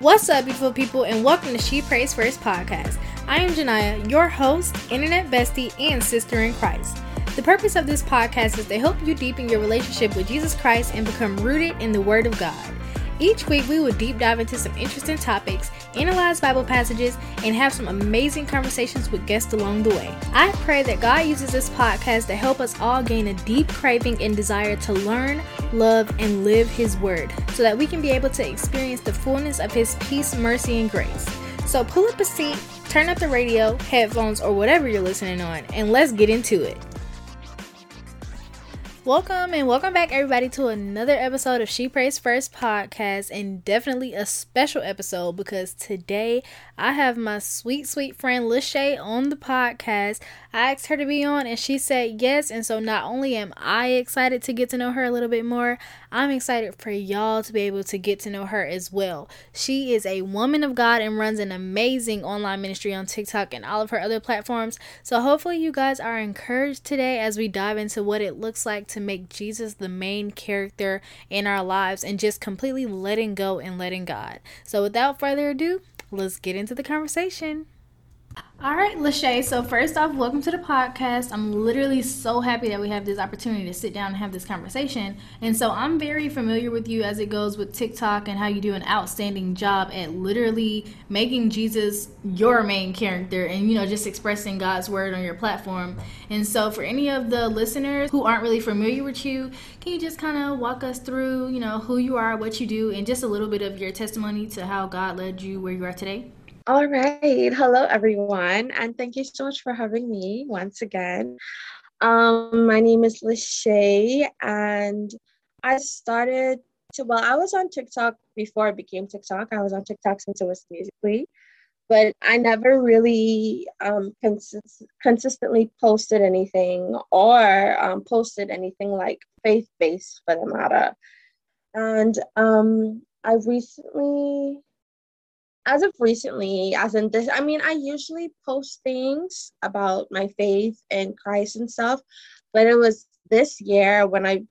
What's up, beautiful people, and welcome to She Prays First podcast. I am Jania, your host, internet bestie, and sister in Christ. The purpose of this podcast is to help you deepen your relationship with Jesus Christ and become rooted in the Word of God. Each week, we will deep dive into some interesting topics, analyze Bible passages, and have some amazing conversations with guests along the way. I pray that God uses this podcast to help us all gain a deep craving and desire to learn, love, and live His Word so that we can be able to experience the fullness of His peace, mercy, and grace. So pull up a seat, turn up the radio, headphones, or whatever you're listening on, and let's get into it. Welcome and welcome back, everybody, to another episode of She Prays First podcast, and definitely a special episode because today I have my sweet, sweet friend Lashea on the podcast. I asked her to be on, and she said yes. And so, not only am I excited to get to know her a little bit more, I'm excited for y'all to be able to get to know her as well. She is a woman of God and runs an amazing online ministry on TikTok and all of her other platforms. So, hopefully, you guys are encouraged today as we dive into what it looks like to make Jesus the main character in our lives and just completely letting go and letting God. So, without further ado, let's get into the conversation. All right, Lashea. So first off, welcome to the podcast. I'm literally so happy that we have this opportunity to sit down and have this conversation. And so I'm very familiar with you as it goes with TikTok and how you do an outstanding job at literally making Jesus your main character and you know just expressing God's word on your platform. And so for any of the listeners who aren't really familiar with you, can you just kind of walk us through, you know, who you are, what you do, and just a little bit of your testimony to how God led you where you are today? All right. Hello, everyone. And thank you so much for having me once again. Um, my name is Lashea, and I started to, well, I was on TikTok before it became TikTok. I was on TikTok since it was Musical.ly, but I never really um, consist- consistently posted anything or um, posted anything like faith based for the matter. And um, I recently as of recently, as in this, I mean, I usually post things about my faith and Christ and stuff, but it was this year when I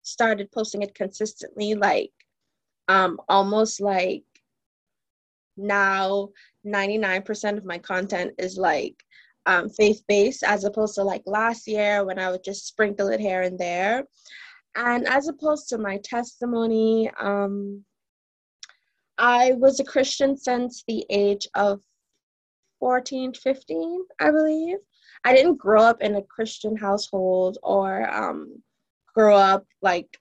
started posting it consistently, like um almost like now 99% of my content is like um, faith based as opposed to like last year when I would just sprinkle it here and there. And as opposed to my testimony, um, I was a Christian since the age of 14, 15, I believe. I didn't grow up in a Christian household or um, grow up like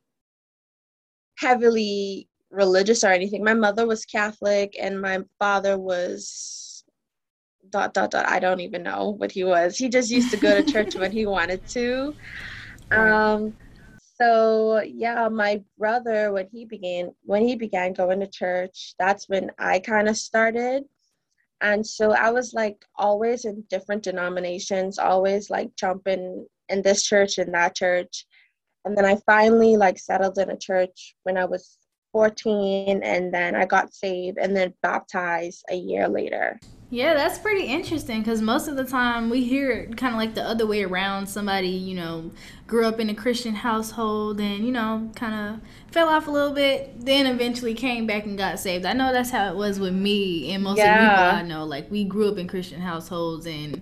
heavily religious or anything. My mother was Catholic and my father was dot dot dot. I don't even know what he was. He just used to go to church when he wanted to. Um, so yeah my brother when he began when he began going to church that's when i kind of started. And so i was like always in different denominations always like jumping in this church and that church. And then i finally like settled in a church when i was 14 and then i got saved and then baptized a year later yeah, that's pretty interesting because most of the time we hear it kind of like the other way around. Somebody, you know, grew up in a Christian household and, you know, kind of fell off a little bit, then eventually came back and got saved. I know that's how it was with me and most yeah. of the people I know. Like, we grew up in Christian households and,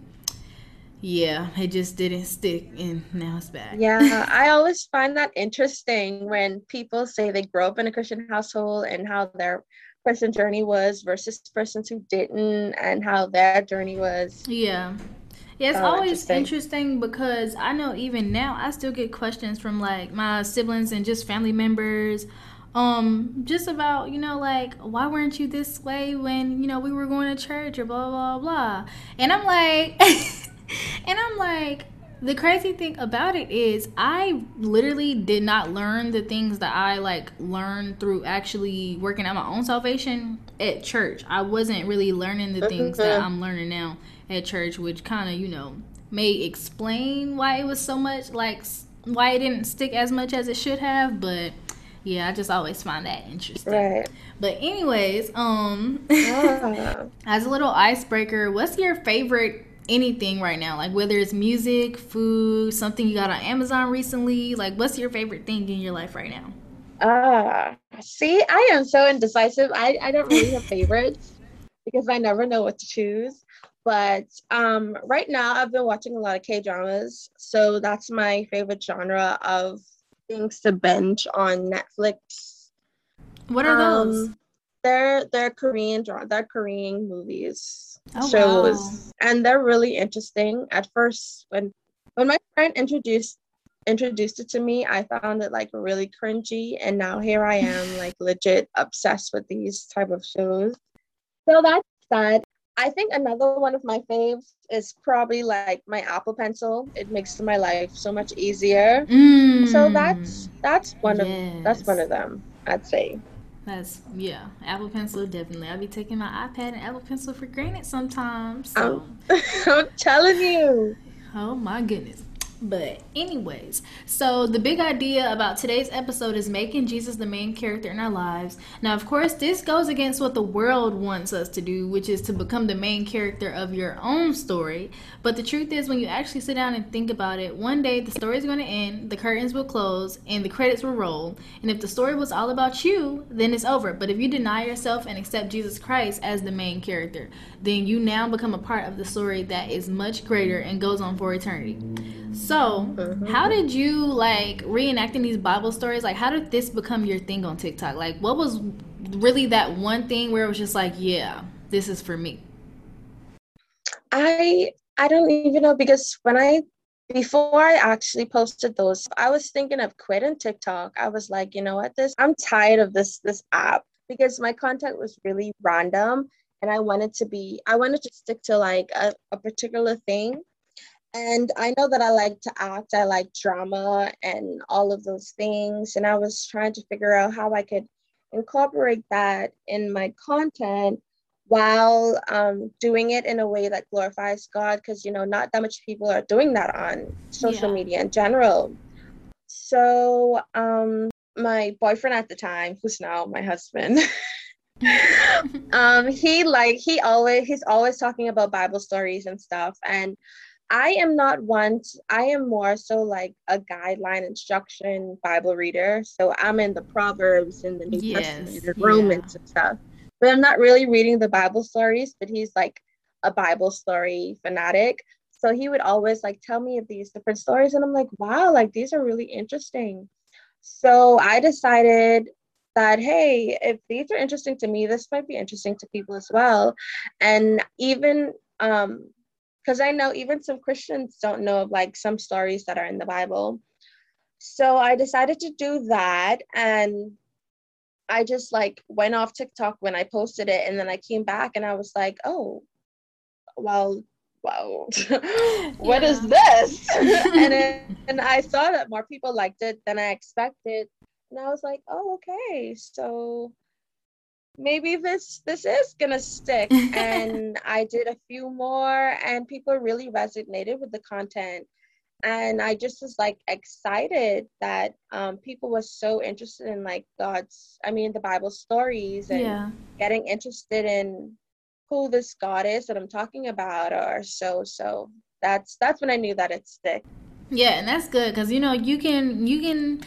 yeah, it just didn't stick and now it's back. Yeah, I always find that interesting when people say they grew up in a Christian household and how they're person journey was versus persons who didn't and how their journey was. Yeah. Yeah, it's oh, always interesting. interesting. because I know even now I still get questions from like my siblings and just family members um just about you know like why weren't you this way when you know we were going to church or blah blah blah and i'm like and i'm like the crazy thing about it is I literally did not learn the things that I like learned through actually working out my own salvation at church. I wasn't really learning the things that I'm learning now at church, which kind of, you know, may explain why it was so much like why it didn't stick as much as it should have, but yeah, I just always find that interesting. Right. But anyways, um yeah. as a little icebreaker, what's your favorite anything right now, like whether it's music, food, something you got on Amazon recently. Like, what's your favorite thing in your life right now? Ah, uh, See, I am so indecisive. I, I don't really have favorites because I never know what to choose. But um, right now, I've been watching a lot of K dramas. So that's my favorite genre of things to binge on Netflix. What are um, those? They're they're Korean drama. They're Korean movies oh, shows, wow. and they're really interesting. At first, when when my friend introduced introduced it to me, I found it like really cringy, and now here I am, like legit obsessed with these type of shows. So that's that. I think another one of my faves is probably like my Apple Pencil. It makes my life so much easier. Mm. So that's that's one yes. of that's one of them. I'd say. That's yeah, Apple Pencil definitely. I'll be taking my iPad and Apple Pencil for granted sometimes. So. I'm, I'm telling you. Oh my goodness. But, anyways, so the big idea about today's episode is making Jesus the main character in our lives. Now, of course, this goes against what the world wants us to do, which is to become the main character of your own story. But the truth is, when you actually sit down and think about it, one day the story is going to end, the curtains will close, and the credits will roll. And if the story was all about you, then it's over. But if you deny yourself and accept Jesus Christ as the main character, then you now become a part of the story that is much greater and goes on for eternity. So, mm-hmm. how did you like reenacting these Bible stories? Like, how did this become your thing on TikTok? Like, what was really that one thing where it was just like, yeah, this is for me? I I don't even know because when I before I actually posted those, I was thinking of quitting TikTok. I was like, you know what, this I'm tired of this this app because my content was really random and I wanted to be I wanted to stick to like a, a particular thing and I know that I like to act, I like drama and all of those things. And I was trying to figure out how I could incorporate that in my content while um, doing it in a way that glorifies God, because, you know, not that much people are doing that on social yeah. media in general. So, um, my boyfriend at the time, who's now my husband, um, he like he always he's always talking about Bible stories and stuff, and I am not one, to, I am more so like a guideline instruction Bible reader. So I'm in the Proverbs and the New yes, Testament and Romans and stuff. But I'm not really reading the Bible stories, but he's like a Bible story fanatic. So he would always like tell me of these different stories. And I'm like, wow, like these are really interesting. So I decided that, hey, if these are interesting to me, this might be interesting to people as well. And even um, because I know even some Christians don't know of like some stories that are in the Bible. So I decided to do that and I just like went off TikTok when I posted it and then I came back and I was like, oh, well, wow, what is this? and then, and I saw that more people liked it than I expected. And I was like, oh, okay. So maybe this this is gonna stick. And i did a few more and people really resonated with the content. And i just was like excited that um, people were so interested in like god's i mean the bible stories and yeah. getting interested in who this god is that i'm talking about or so so that's that's when i knew that it stick. Yeah and that's good because you know you can you can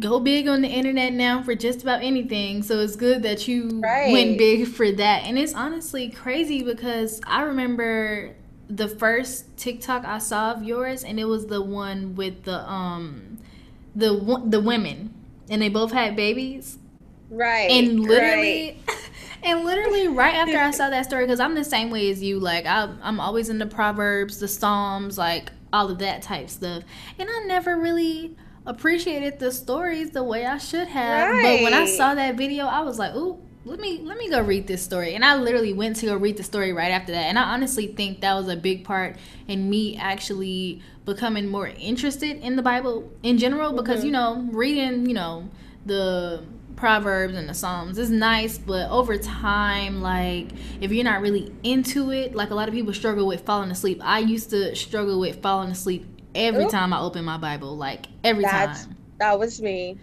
go big on the internet now for just about anything. So it's good that you right. went big for that. And it's honestly crazy because I remember the first TikTok I saw of yours and it was the one with the um the the women and they both had babies. Right. And literally right. and literally right after I saw that story cuz I'm the same way as you like I I'm always in the proverbs, the psalms, like all of that type stuff. And I never really appreciated the stories the way I should have. Right. But when I saw that video, I was like, ooh, let me let me go read this story. And I literally went to go read the story right after that. And I honestly think that was a big part in me actually becoming more interested in the Bible in general because mm-hmm. you know, reading, you know, the proverbs and the psalms is nice but over time like if you're not really into it like a lot of people struggle with falling asleep i used to struggle with falling asleep every Oop. time I open my Bible. Like every that's, time. That was me.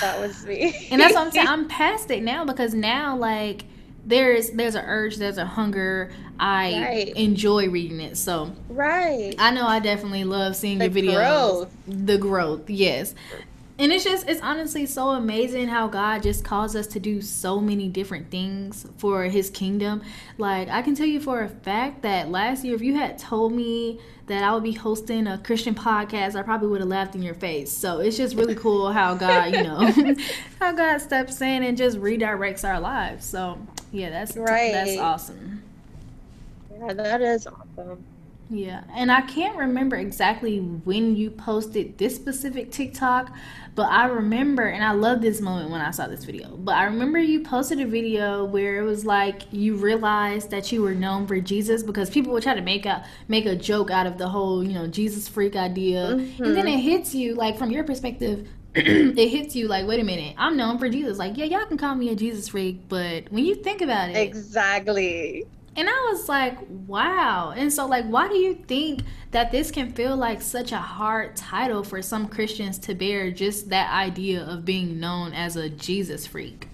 That was me. and that's what I'm saying. I'm past it now because now like there's there's an urge, there's a hunger. I right. enjoy reading it. So Right. I know I definitely love seeing the your videos. Growth. The growth, yes. And it's just it's honestly so amazing how god just calls us to do so many different things for his kingdom. Like i can tell you for a fact that last year if you had told me that i would be hosting a christian podcast i probably would have laughed in your face. So it's just really cool how god you know how god steps in and just redirects our lives. So yeah that's right. that's awesome. Yeah that is awesome yeah, and I can't remember exactly when you posted this specific TikTok, but I remember, and I love this moment when I saw this video. But I remember you posted a video where it was like you realized that you were known for Jesus because people would try to make a make a joke out of the whole you know Jesus freak idea, mm-hmm. and then it hits you like from your perspective. it hits you like, wait a minute, I'm known for Jesus. Like, yeah, y'all can call me a Jesus freak, but when you think about it, exactly and I was like, wow. And so, like, why do you think that this can feel like such a hard title for some Christians to bear just that idea of being known as a Jesus freak?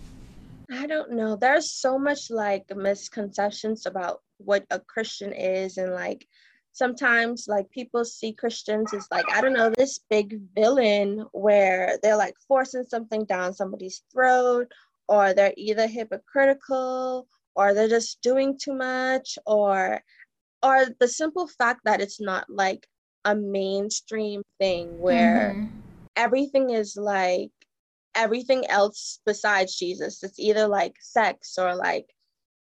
I don't know. There's so much like misconceptions about what a Christian is, and like sometimes like people see Christians as like, I don't know, this big villain where they're like forcing something down somebody's throat, or they're either hypocritical or they're just doing too much or or the simple fact that it's not like a mainstream thing where mm-hmm. everything is like everything else besides Jesus. It's either like sex or like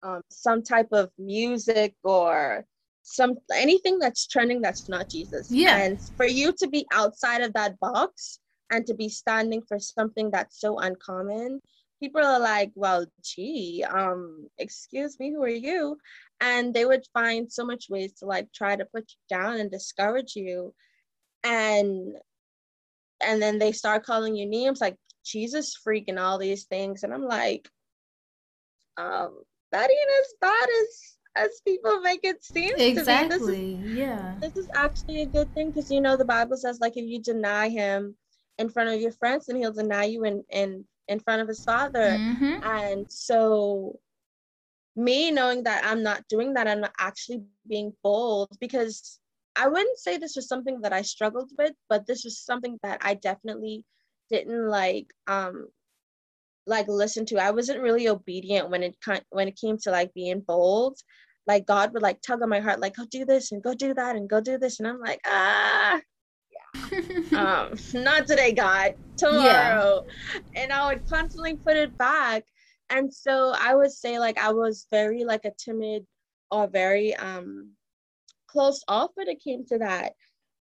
um, some type of music or some anything that's trending that's not Jesus. Yeah. And for you to be outside of that box and to be standing for something that's so uncommon people are like, well, gee, um, excuse me, who are you? And they would find so much ways to like try to put you down and discourage you. And and then they start calling you names like Jesus freak and all these things. And I'm like, um, that ain't as bad as as people make it seem exactly this is, yeah this is actually a good thing because you know the bible says like if you deny him in front of your friends then he'll deny you in in in front of his father. Mm-hmm. And so me knowing that I'm not doing that, I'm not actually being bold because I wouldn't say this was something that I struggled with, but this was something that I definitely didn't like um like listen to. I wasn't really obedient when it when it came to like being bold. Like God would like tug on my heart, like go do this and go do that and go do this, and I'm like ah, um, not today, God, tomorrow. Yeah. And I would constantly put it back. And so I would say like I was very like a timid or very um closed off when it came to that.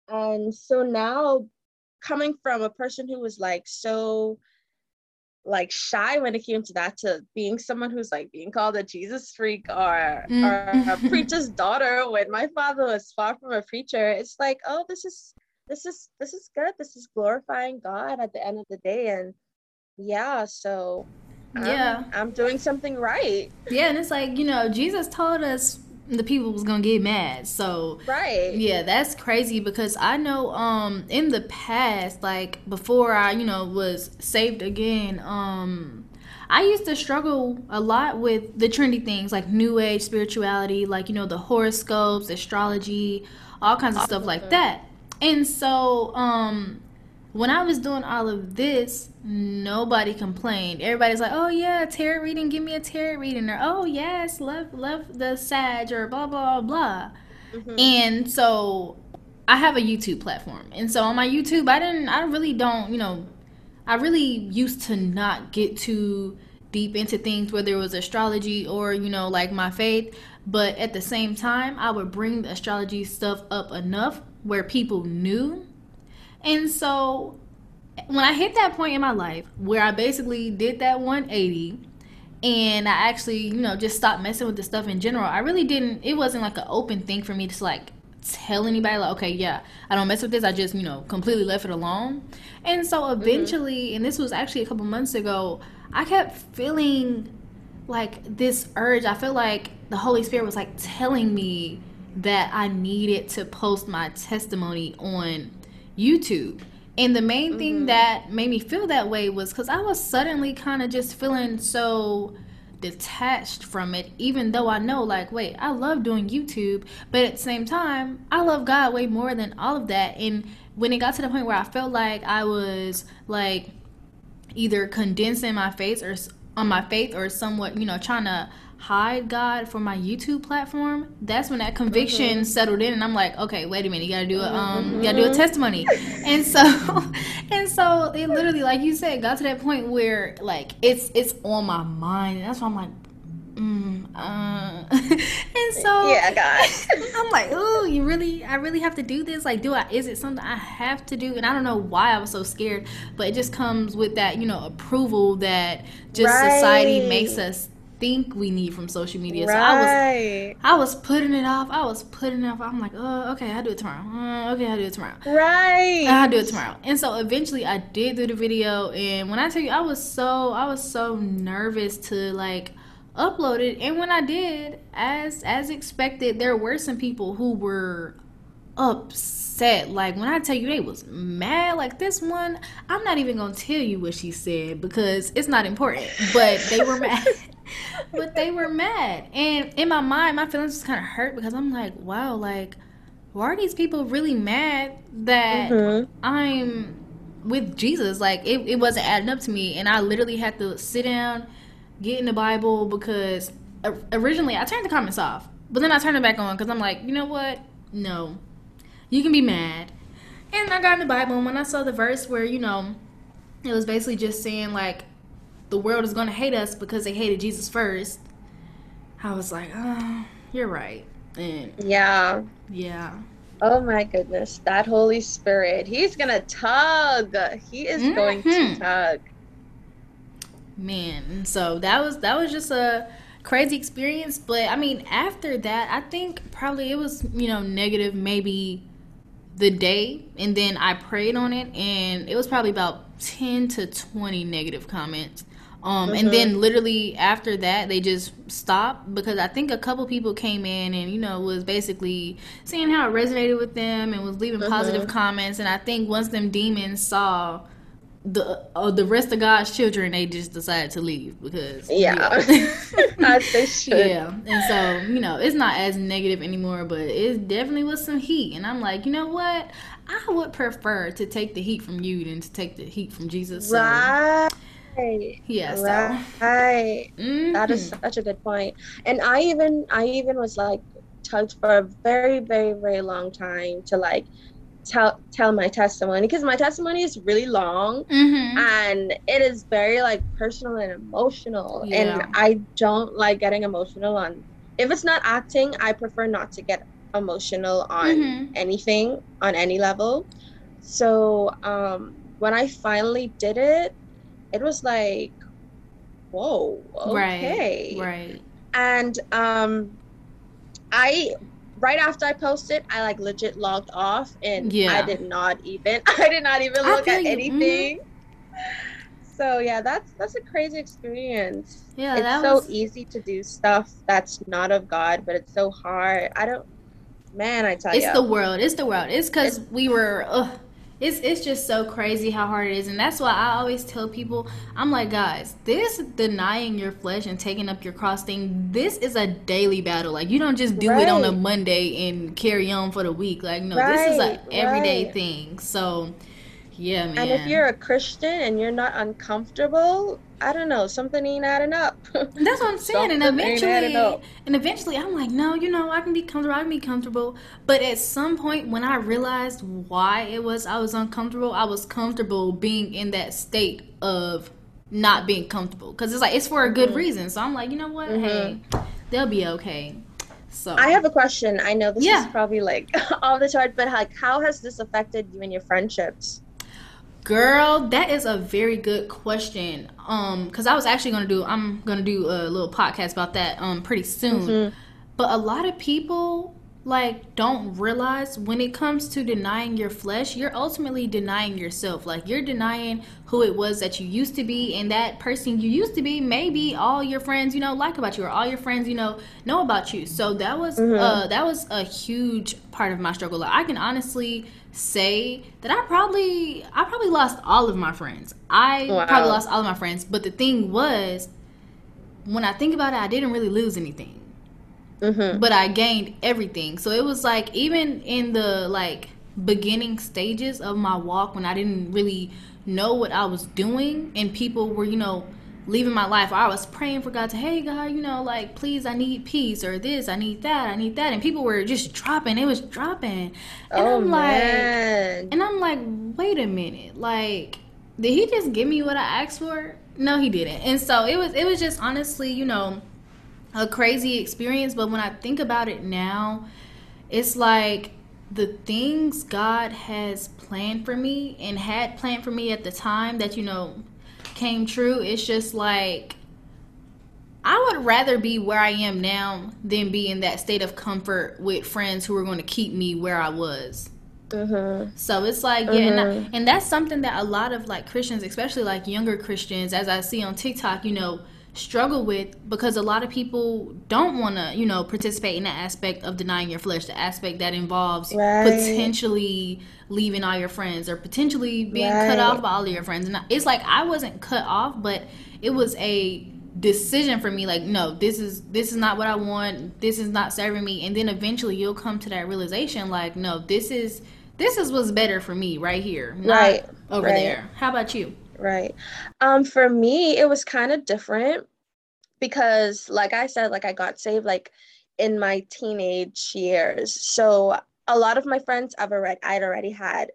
And so now coming from a person who was like so like shy when it came to that to being someone who's like being called a Jesus freak or mm. or a preacher's daughter when my father was far from a preacher, it's like, oh, this is this is this is good. This is glorifying god at the end of the day. And yeah so yeah. I'm, I'm doing something right. Yeah and it's like you know jesus told us the people was gonna get mad. So right. yeah that's crazy because i know um in the past like before i you know was saved again um I used to struggle a lot with the trendy things like new age spirituality, like you know the horoscopes, astrology, all kinds of stuff like that. And so, um, when I was doing all of this, nobody complained. Everybody's like, "Oh yeah, tarot reading, give me a tarot reading," or "Oh yes, love love the Sag," or blah blah blah. Mm-hmm. And so, I have a YouTube platform, and so on my YouTube, I didn't, I really don't, you know, I really used to not get too deep into things, whether it was astrology or you know, like my faith. But at the same time, I would bring the astrology stuff up enough where people knew. And so when I hit that point in my life where I basically did that 180 and I actually, you know, just stopped messing with the stuff in general, I really didn't, it wasn't like an open thing for me to like tell anybody, like, okay, yeah, I don't mess with this. I just, you know, completely left it alone. And so mm-hmm. eventually, mm-hmm. and this was actually a couple months ago, I kept feeling like this urge. I feel like the Holy Spirit was like telling me, that I needed to post my testimony on YouTube. And the main mm-hmm. thing that made me feel that way was because I was suddenly kind of just feeling so detached from it, even though I know, like, wait, I love doing YouTube, but at the same time, I love God way more than all of that. And when it got to the point where I felt like I was like either condensing my faith or on my faith or somewhat, you know, trying to hide God for my YouTube platform, that's when that conviction mm-hmm. settled in, and I'm like, okay, wait a minute, you gotta do a um, you gotta do a mm-hmm. testimony, and so, and so it literally, like you said, got to that point where like it's it's on my mind, and that's why I'm like, mm, uh. and so yeah, God, I'm like, oh, you really, I really have to do this. Like, do I? Is it something I have to do? And I don't know why I was so scared, but it just comes with that, you know, approval that just right. society makes us think we need from social media. Right. So I was I was putting it off. I was putting it off. I'm like, oh, okay, I'll do it tomorrow. Uh, okay, I'll do it tomorrow. Right. I'll do it tomorrow. And so eventually I did do the video and when I tell you I was so I was so nervous to like upload it. And when I did, as as expected, there were some people who were upset. Like when I tell you they was mad, like this one, I'm not even gonna tell you what she said because it's not important. But they were mad. But they were mad. And in my mind, my feelings was kind of hurt because I'm like, wow, like, why are these people really mad that mm-hmm. I'm with Jesus? Like, it, it wasn't adding up to me. And I literally had to sit down, get in the Bible because originally I turned the comments off. But then I turned it back on because I'm like, you know what? No. You can be mad. And I got in the Bible, and when I saw the verse where, you know, it was basically just saying, like, the world is going to hate us because they hated Jesus first. I was like, oh, you're right. And yeah. Yeah. Oh my goodness. That Holy Spirit. He's going to tug. He is mm-hmm. going to mm-hmm. tug. Man, so that was that was just a crazy experience, but I mean, after that, I think probably it was, you know, negative maybe the day and then I prayed on it and it was probably about 10 to 20 negative comments um, mm-hmm. And then literally after that, they just stopped because I think a couple people came in and you know was basically seeing how it resonated with them and was leaving mm-hmm. positive comments. And I think once them demons saw the uh, the rest of God's children, they just decided to leave because yeah, yeah. Yeah, and so you know it's not as negative anymore, but it definitely was some heat. And I'm like, you know what? I would prefer to take the heat from you than to take the heat from Jesus. So. Right Right. Yeah. So. Right. Mm-hmm. That is mm-hmm. such a good point. And I even I even was like tugged for a very very very long time to like tell tell my testimony because my testimony is really long mm-hmm. and it is very like personal and emotional yeah. and I don't like getting emotional on if it's not acting I prefer not to get emotional on mm-hmm. anything on any level so um when I finally did it it was like, whoa, okay. Right. Right. And um I right after I posted, I like legit logged off and yeah. I did not even I did not even look at anything. Mm-hmm. So yeah, that's that's a crazy experience. Yeah, it's so was... easy to do stuff that's not of God, but it's so hard. I don't man, I tell you. It's the world. It's the world. It's because we were ugh, it's it's just so crazy how hard it is and that's why i always tell people i'm like guys this denying your flesh and taking up your cross thing this is a daily battle like you don't just do right. it on a monday and carry on for the week like no right, this is an everyday right. thing so yeah man and if you're a christian and you're not uncomfortable I don't know, something ain't adding up. That's what I'm saying. and eventually, and eventually, I'm like, no, you know, I can be comfortable. I can be comfortable. But at some point, when I realized why it was I was uncomfortable, I was comfortable being in that state of not being comfortable because it's like it's for a good mm-hmm. reason. So I'm like, you know what? Mm-hmm. Hey, they'll be okay. So I have a question. I know this yeah. is probably like off the chart, but like, how has this affected you and your friendships? Girl, that is a very good question. Um, because I was actually gonna do I'm gonna do a little podcast about that um pretty soon. Mm-hmm. But a lot of people like don't realize when it comes to denying your flesh, you're ultimately denying yourself. Like you're denying who it was that you used to be, and that person you used to be, maybe all your friends, you know, like about you, or all your friends, you know, know about you. So that was mm-hmm. uh that was a huge part of my struggle. Like I can honestly say that I probably I probably lost all of my friends. I wow. probably lost all of my friends, but the thing was when I think about it, I didn't really lose anything. Mm-hmm. But I gained everything. So it was like even in the like beginning stages of my walk when I didn't really know what I was doing and people were, you know, leaving my life. I was praying for God to, hey God, you know, like please I need peace or this, I need that, I need that. And people were just dropping, it was dropping. And oh, I'm man. like and I'm like, wait a minute, like did he just give me what I asked for? No, he didn't. And so it was it was just honestly, you know, a crazy experience. But when I think about it now, it's like the things God has planned for me and had planned for me at the time that, you know, came true. It's just like I would rather be where I am now than be in that state of comfort with friends who are going to keep me where I was. Mm-hmm. So it's like, yeah, mm-hmm. and, I, and that's something that a lot of like Christians, especially like younger Christians, as I see on TikTok, you know, struggle with because a lot of people don't want to, you know, participate in the aspect of denying your flesh, the aspect that involves right. potentially leaving all your friends or potentially being right. cut off by all of your friends. And it's like I wasn't cut off, but it was a decision for me like no this is this is not what i want this is not serving me and then eventually you'll come to that realization like no this is this is what's better for me right here right over right. there how about you Right. Um, for me, it was kind of different because, like I said, like I got saved like in my teenage years. So a lot of my friends I've already I'd already had.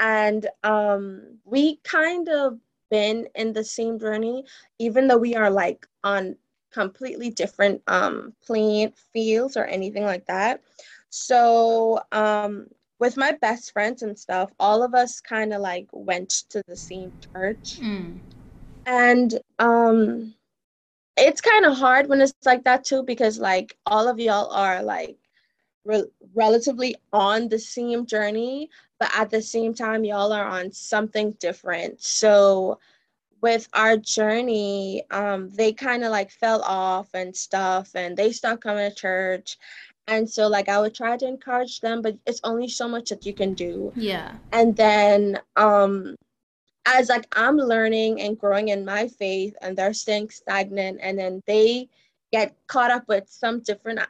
And um we kind of been in the same journey, even though we are like on completely different um plane fields or anything like that. So um with my best friends and stuff, all of us kind of like went to the same church. Mm. And um it's kind of hard when it's like that too because like all of y'all are like re- relatively on the same journey, but at the same time y'all are on something different. So with our journey, um, they kind of like fell off and stuff, and they stopped coming to church and so like i would try to encourage them but it's only so much that you can do. Yeah. And then um as like i'm learning and growing in my faith and they're staying stagnant and then they get caught up with some different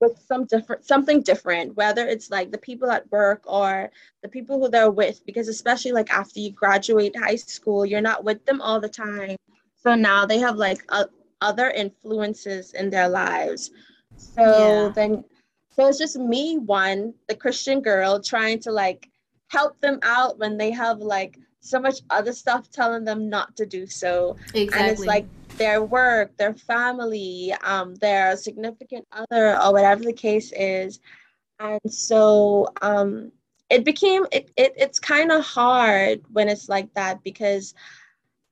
with some different something different whether it's like the people at work or the people who they're with because especially like after you graduate high school you're not with them all the time. So now they have like a, other influences in their lives so yeah. then, so it's just me, one, the Christian girl, trying to like help them out when they have like so much other stuff telling them not to do so. Exactly. And it's like their work, their family, um, their significant other, or whatever the case is. And so um, it became it, it it's kind of hard when it's like that because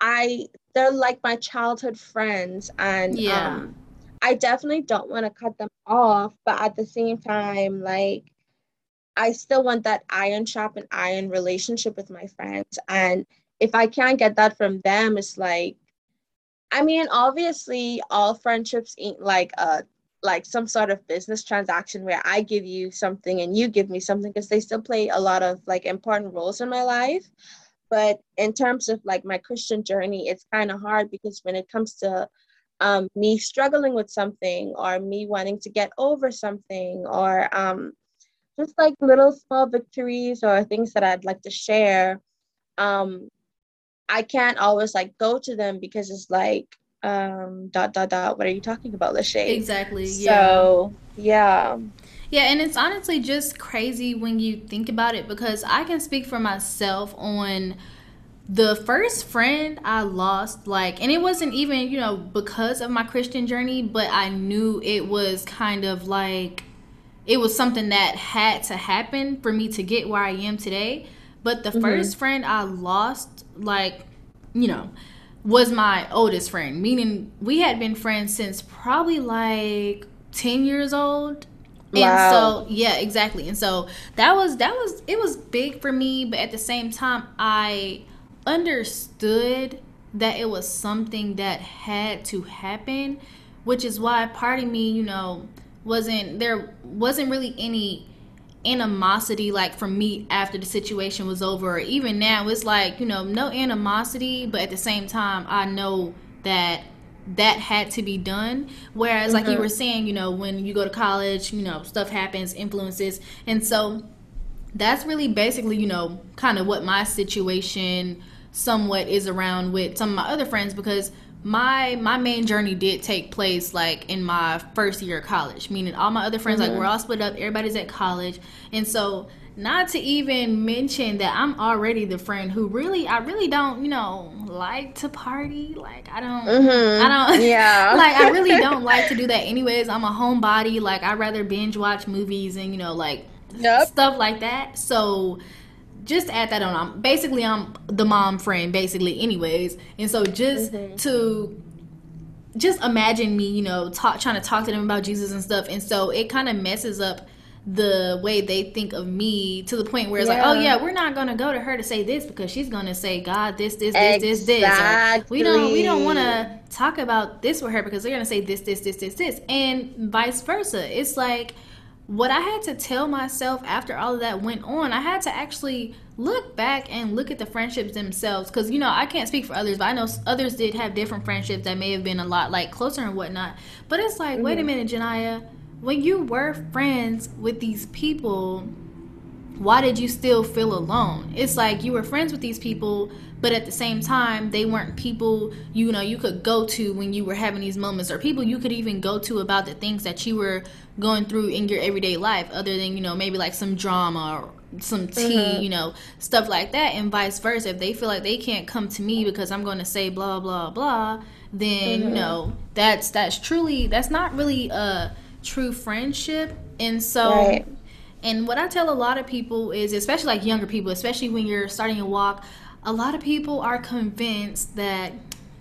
I they're like my childhood friends and yeah. um I definitely don't want to cut them off, but at the same time, like I still want that iron sharp and iron relationship with my friends. And if I can't get that from them, it's like I mean, obviously all friendships ain't like a like some sort of business transaction where I give you something and you give me something because they still play a lot of like important roles in my life. But in terms of like my Christian journey, it's kind of hard because when it comes to um, me struggling with something or me wanting to get over something or um, just like little small victories or things that I'd like to share, um, I can't always like go to them because it's like um, dot dot dot. What are you talking about, Lashea? Exactly. So yeah. Yeah, and it's honestly just crazy when you think about it because I can speak for myself on the first friend I lost, like, and it wasn't even, you know, because of my Christian journey, but I knew it was kind of like it was something that had to happen for me to get where I am today. But the mm-hmm. first friend I lost, like, you know, was my oldest friend, meaning we had been friends since probably like 10 years old. Wow. And so yeah, exactly. And so that was that was it was big for me, but at the same time I understood that it was something that had to happen, which is why part of me, you know, wasn't there wasn't really any animosity like from me after the situation was over. Even now, it's like you know no animosity, but at the same time, I know that that had to be done. Whereas, mm-hmm. like you mm-hmm. were saying, you know, when you go to college, you know, stuff happens, influences, and so that's really basically, you know, kind of what my situation somewhat is around with some of my other friends because my my main journey did take place like in my first year of college meaning all my other friends mm-hmm. like we're all split up. Everybody's at college. And so not to even mention that i'm already the friend who really i really don't you know like to party. Like i don't mm-hmm. i don't yeah. Like i really don't like to do that anyways. I'm a homebody. Like i rather binge watch movies and you know like yep. stuff like that. So just add that on. I'm basically I'm the mom friend, basically, anyways. And so just mm-hmm. to just imagine me, you know, talk trying to talk to them about Jesus and stuff. And so it kind of messes up the way they think of me to the point where it's yeah. like, oh yeah, we're not gonna go to her to say this because she's gonna say God this this this exactly. this this. Or we don't we don't want to talk about this with her because they're gonna say this this this this this, and vice versa. It's like what I had to tell myself after all of that went on, I had to actually look back and look at the friendships themselves. Because, you know, I can't speak for others, but I know others did have different friendships that may have been a lot like closer and whatnot. But it's like, mm-hmm. wait a mm-hmm. minute, Jania, when you were friends with these people, why did you still feel alone? It's like you were friends with these people, but at the same time, they weren't people you know you could go to when you were having these moments, or people you could even go to about the things that you were going through in your everyday life, other than you know maybe like some drama or some tea, mm-hmm. you know, stuff like that, and vice versa. If they feel like they can't come to me because I'm going to say blah blah blah, then mm-hmm. you know that's that's truly that's not really a true friendship, and so. Right and what I tell a lot of people is, especially like younger people, especially when you're starting a walk, a lot of people are convinced that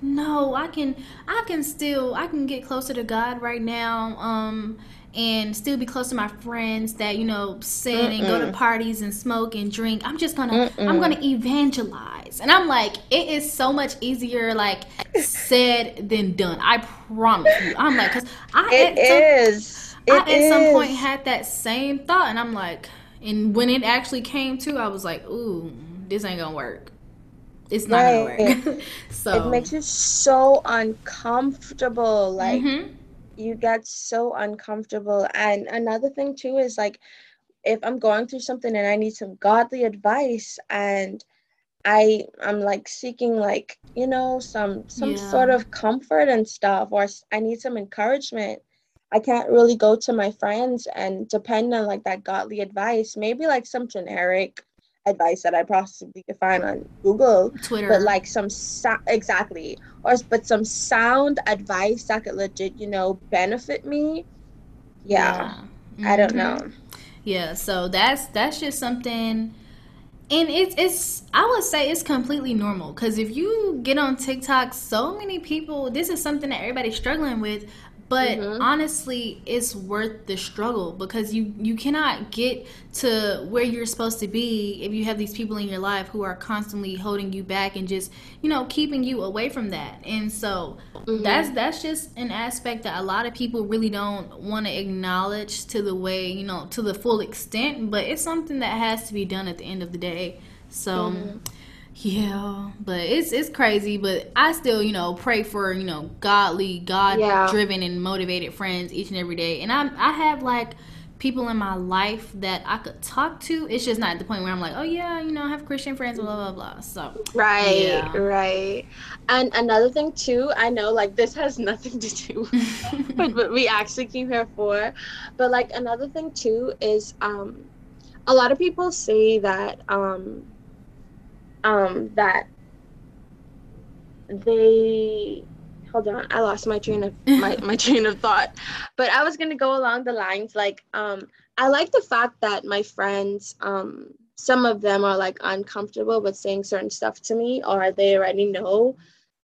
no, I can I can still I can get closer to God right now. Um and still be close to my friends that you know sin Mm-mm. and go to parties and smoke and drink i'm just gonna Mm-mm. i'm gonna evangelize and i'm like it is so much easier like said than done i promise you i'm like because i it is it I at some point had that same thought, and I'm like, and when it actually came to, I was like, ooh, this ain't gonna work. It's not right. gonna work. so it makes you so uncomfortable. Like mm-hmm. you get so uncomfortable. And another thing too is like if I'm going through something and I need some godly advice and I I'm like seeking like you know some some yeah. sort of comfort and stuff or I need some encouragement I can't really go to my friends and depend on like that godly advice. Maybe like some generic advice that I possibly could find on Google, Twitter, but like some so- exactly, or but some sound advice that could legit, you know, benefit me. Yeah, yeah. Mm-hmm. I don't mm-hmm. know. Yeah, so that's that's just something and it's it's I would say it's completely normal because if you get on TikTok, so many people this is something that everybody's struggling with but mm-hmm. honestly it's worth the struggle because you you cannot get to where you're supposed to be if you have these people in your life who are constantly holding you back and just you know keeping you away from that and so mm-hmm. that's that's just an aspect that a lot of people really don't want to acknowledge to the way you know to the full extent but it's something that has to be done at the end of the day so mm-hmm. Yeah, but it's it's crazy. But I still, you know, pray for you know godly, God driven, and motivated friends each and every day. And I I have like people in my life that I could talk to. It's just not at the point where I'm like, oh yeah, you know, I have Christian friends, blah blah blah. So right, yeah. right. And another thing too, I know like this has nothing to do with what we actually came here for, but like another thing too is um, a lot of people say that um um, that they hold on i lost my train of my, my train of thought. But i was going to go along the lines like um i like the fact that my friends um some of them are like uncomfortable with saying certain stuff to me or they already know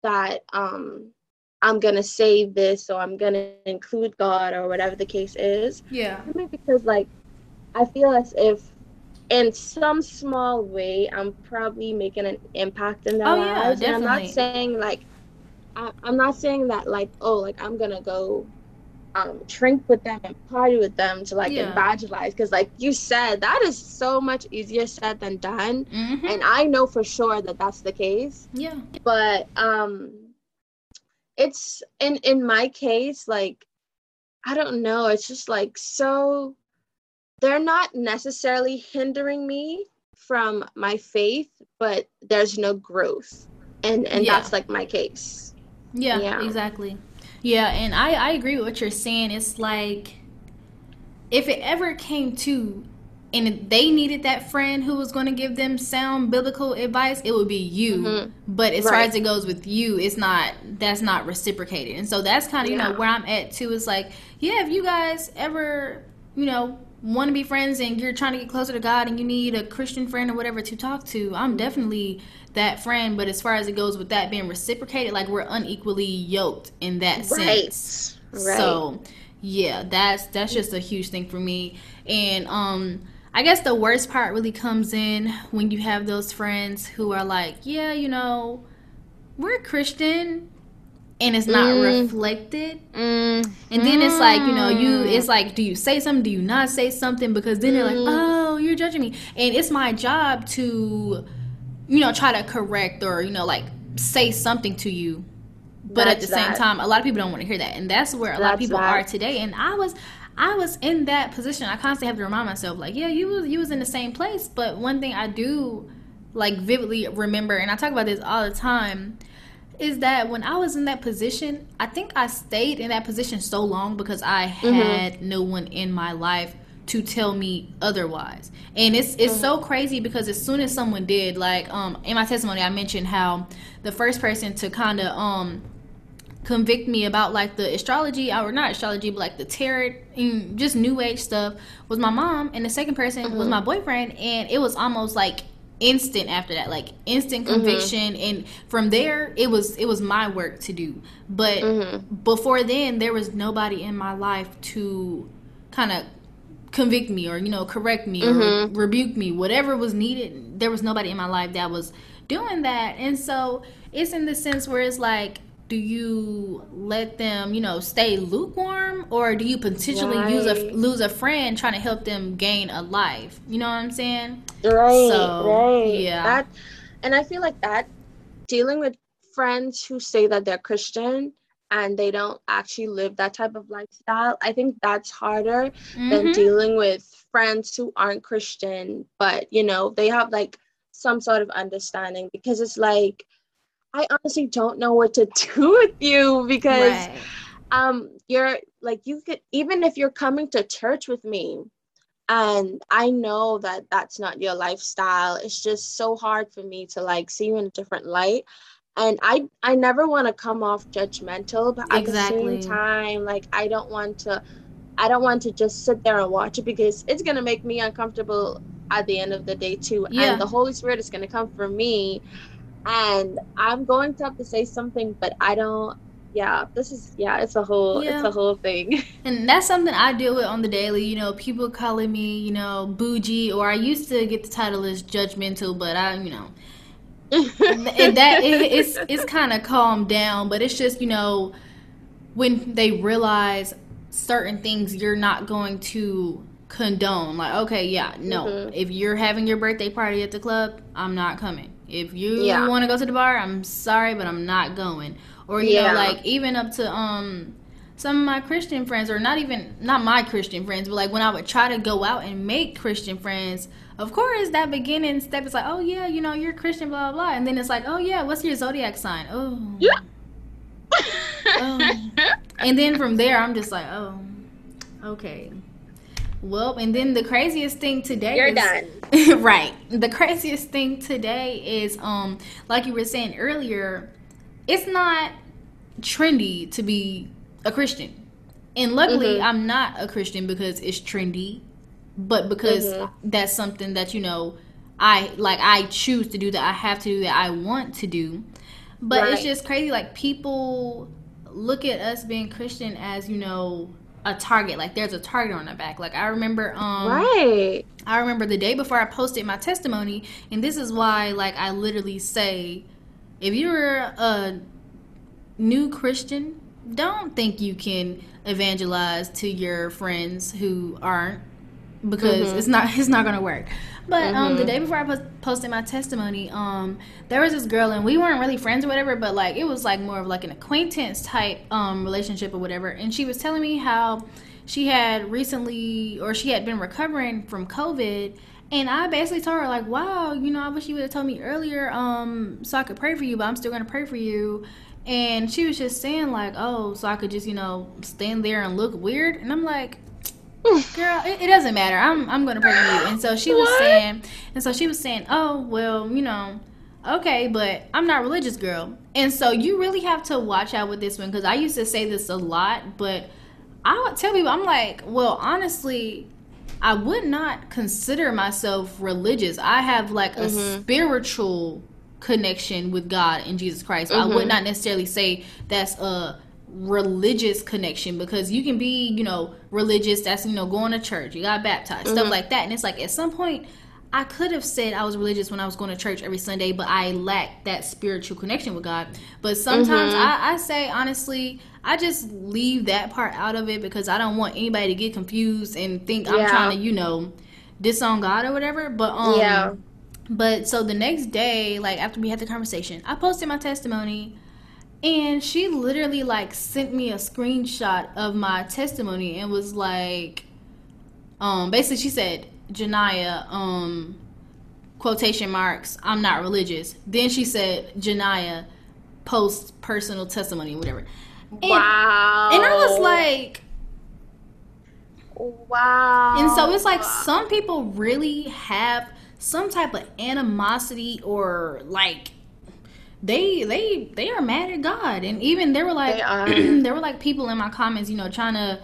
that um i'm gonna say this or i'm gonna include god or whatever the case is. Yeah. Because like i feel as if in some small way, I'm probably making an impact in their oh, lives. Yeah, and I'm not saying like, I, am not saying that like, oh, like I'm gonna go um, drink with them and party with them to like yeah. evangelize because like you said that is so much easier said than done mm-hmm. and i know for sure that that's the case yeah but um it's in in my case like i don't know it's just like so they're not necessarily hindering me from my faith, but there's no growth. And and yeah. that's like my case. Yeah, yeah, exactly. Yeah, and I I agree with what you're saying. It's like if it ever came to and they needed that friend who was going to give them sound biblical advice, it would be you. Mm-hmm. But as right. far as it goes with you, it's not that's not reciprocated. And so that's kind of, yeah. you know, where I'm at too. Is like, yeah, if you guys ever, you know, want to be friends and you're trying to get closer to God and you need a Christian friend or whatever to talk to, I'm definitely that friend. But as far as it goes with that being reciprocated, like we're unequally yoked in that right. sense. Right. So yeah, that's that's just a huge thing for me. And um I guess the worst part really comes in when you have those friends who are like, yeah, you know, we're Christian and it's not mm. reflected. Mm. And then it's like, you know, you it's like, do you say something? Do you not say something? Because then mm. they're like, mm. oh, you're judging me. And it's my job to, you know, try to correct or, you know, like say something to you. But that's at the same time, a lot of people don't want to hear that. And that's where a that's lot of people that. are today. And I was I was in that position. I constantly have to remind myself, like, yeah, you was you was in the same place. But one thing I do like vividly remember, and I talk about this all the time, is that when I was in that position, I think I stayed in that position so long because I mm-hmm. had mm-hmm. no one in my life to tell me otherwise. And it's it's mm-hmm. so crazy because as soon as someone did, like um in my testimony I mentioned how the first person to kind of um convict me about like the astrology or not astrology but like the tarot and just new age stuff was my mom and the second person mm-hmm. was my boyfriend and it was almost like instant after that like instant mm-hmm. conviction mm-hmm. and from there it was it was my work to do but mm-hmm. before then there was nobody in my life to kind of convict me or you know correct me or mm-hmm. rebuke me whatever was needed there was nobody in my life that was doing that and so it's in the sense where it's like do you let them, you know, stay lukewarm, or do you potentially right. use a lose a friend trying to help them gain a life? You know what I'm saying? Right. So, right. Yeah. That, and I feel like that dealing with friends who say that they're Christian and they don't actually live that type of lifestyle, I think that's harder mm-hmm. than dealing with friends who aren't Christian, but you know, they have like some sort of understanding because it's like I honestly don't know what to do with you because right. um you're like you could even if you're coming to church with me and I know that that's not your lifestyle it's just so hard for me to like see you in a different light and I I never want to come off judgmental but at exactly. the same time like I don't want to I don't want to just sit there and watch it because it's going to make me uncomfortable at the end of the day too yeah. and the holy spirit is going to come for me and I'm going to have to say something, but I don't. Yeah, this is yeah, it's a whole yeah. it's a whole thing. And that's something I deal with on the daily. You know, people calling me you know bougie, or I used to get the title as judgmental, but I you know. and that it, it's it's kind of calmed down, but it's just you know when they realize certain things you're not going to condone. Like, okay, yeah, no. Mm-hmm. If you're having your birthday party at the club, I'm not coming. If you yeah. want to go to the bar, I'm sorry, but I'm not going. Or you yeah. know, like even up to um some of my Christian friends, or not even not my Christian friends, but like when I would try to go out and make Christian friends, of course that beginning step is like, oh yeah, you know you're Christian, blah blah blah, and then it's like, oh yeah, what's your zodiac sign? Oh, yeah. oh. and then from there, I'm just like, oh, okay. Well, and then the craziest thing today You're is, done. right. The craziest thing today is um like you were saying earlier, it's not trendy to be a Christian. And luckily mm-hmm. I'm not a Christian because it's trendy, but because mm-hmm. that's something that you know I like I choose to do that I have to do that I want to do. But right. it's just crazy like people look at us being Christian as, you know, a target like there's a target on their back. Like i remember um right. I remember the day before i posted my testimony and this is why like i literally say if you're a new christian don't think you can evangelize to your friends who aren't because mm-hmm. it's not it's not gonna work. But mm-hmm. um, the mm-hmm. day before I post- posted my testimony, um, there was this girl and we weren't really friends or whatever, but like it was like more of like an acquaintance type um relationship or whatever. And she was telling me how she had recently or she had been recovering from COVID. And I basically told her like, "Wow, you know, I wish you would have told me earlier, um, so I could pray for you. But I'm still gonna pray for you." And she was just saying like, "Oh, so I could just, you know, stand there and look weird." And I'm like, girl it, it, doesn't matter i'm i'm gonna pray for you and so she was what? saying and so she was saying oh well you know okay but i'm not religious girl and so you really have to watch out with this one because i used to say this a lot but i would tell people i'm like well honestly i would not consider myself religious i have like a mm-hmm. spiritual connection with god and jesus christ mm-hmm. i would mm-hmm. not necessarily say that's a religious connection because you can be, you know, religious, that's, you know, going to church, you got baptized, mm-hmm. stuff like that. And it's like at some point, I could have said I was religious when I was going to church every Sunday, but I lacked that spiritual connection with God. But sometimes mm-hmm. I, I, say, honestly, I just leave that part out of it because I don't want anybody to get confused and think yeah. I'm trying to, you know, disown God or whatever. But, um, yeah. But so the next day, like after we had the conversation, I posted my testimony and she literally like sent me a screenshot of my testimony and was like, um, basically she said, Jania, um, quotation marks, I'm not religious. Then she said, Jania, post personal testimony, whatever. And, wow. And I was like, wow. And so it's like some people really have some type of animosity or like they they they are mad at God, and even there were like there were like people in my comments, you know, trying to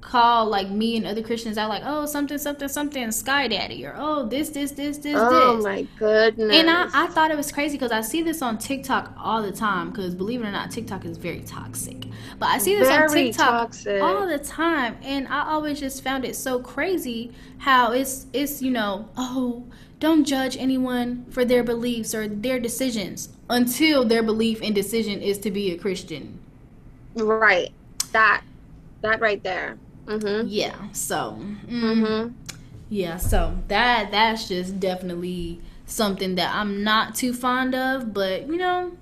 call like me and other Christians out like, oh something something something Sky Daddy or oh this this this this oh this. my goodness! And I I thought it was crazy because I see this on TikTok all the time because believe it or not, TikTok is very toxic. But I see this very on TikTok toxic. all the time, and I always just found it so crazy how it's it's you know oh don't judge anyone for their beliefs or their decisions until their belief and decision is to be a Christian. Right. That that right there. Mm-hmm. Yeah. So. Mm, mm-hmm. Yeah. So that that's just definitely something that I'm not too fond of, but you know,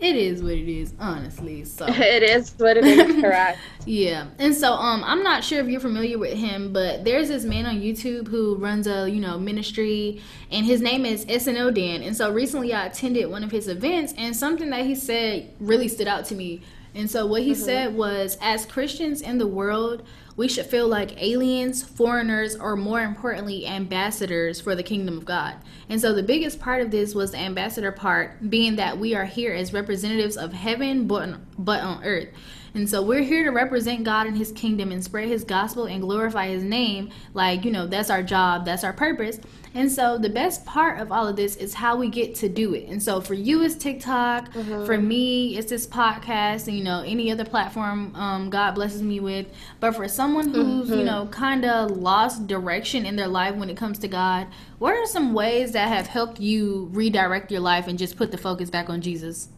it is what it is, honestly. So it is what it is, correct. yeah. And so um I'm not sure if you're familiar with him, but there's this man on YouTube who runs a, you know, ministry and his name is SNO Dan. And so recently I attended one of his events and something that he said really stood out to me. And so what he mm-hmm. said was as Christians in the world, we should feel like aliens, foreigners, or more importantly, ambassadors for the kingdom of God. And so the biggest part of this was the ambassador part, being that we are here as representatives of heaven, but on, but on earth. And so we're here to represent God and His kingdom and spread His gospel and glorify His name. Like, you know, that's our job, that's our purpose. And so the best part of all of this is how we get to do it. And so for you, it's TikTok. Mm-hmm. For me, it's this podcast and, you know, any other platform um, God blesses me with. But for someone who's, mm-hmm. you know, kind of lost direction in their life when it comes to God, what are some ways that have helped you redirect your life and just put the focus back on Jesus?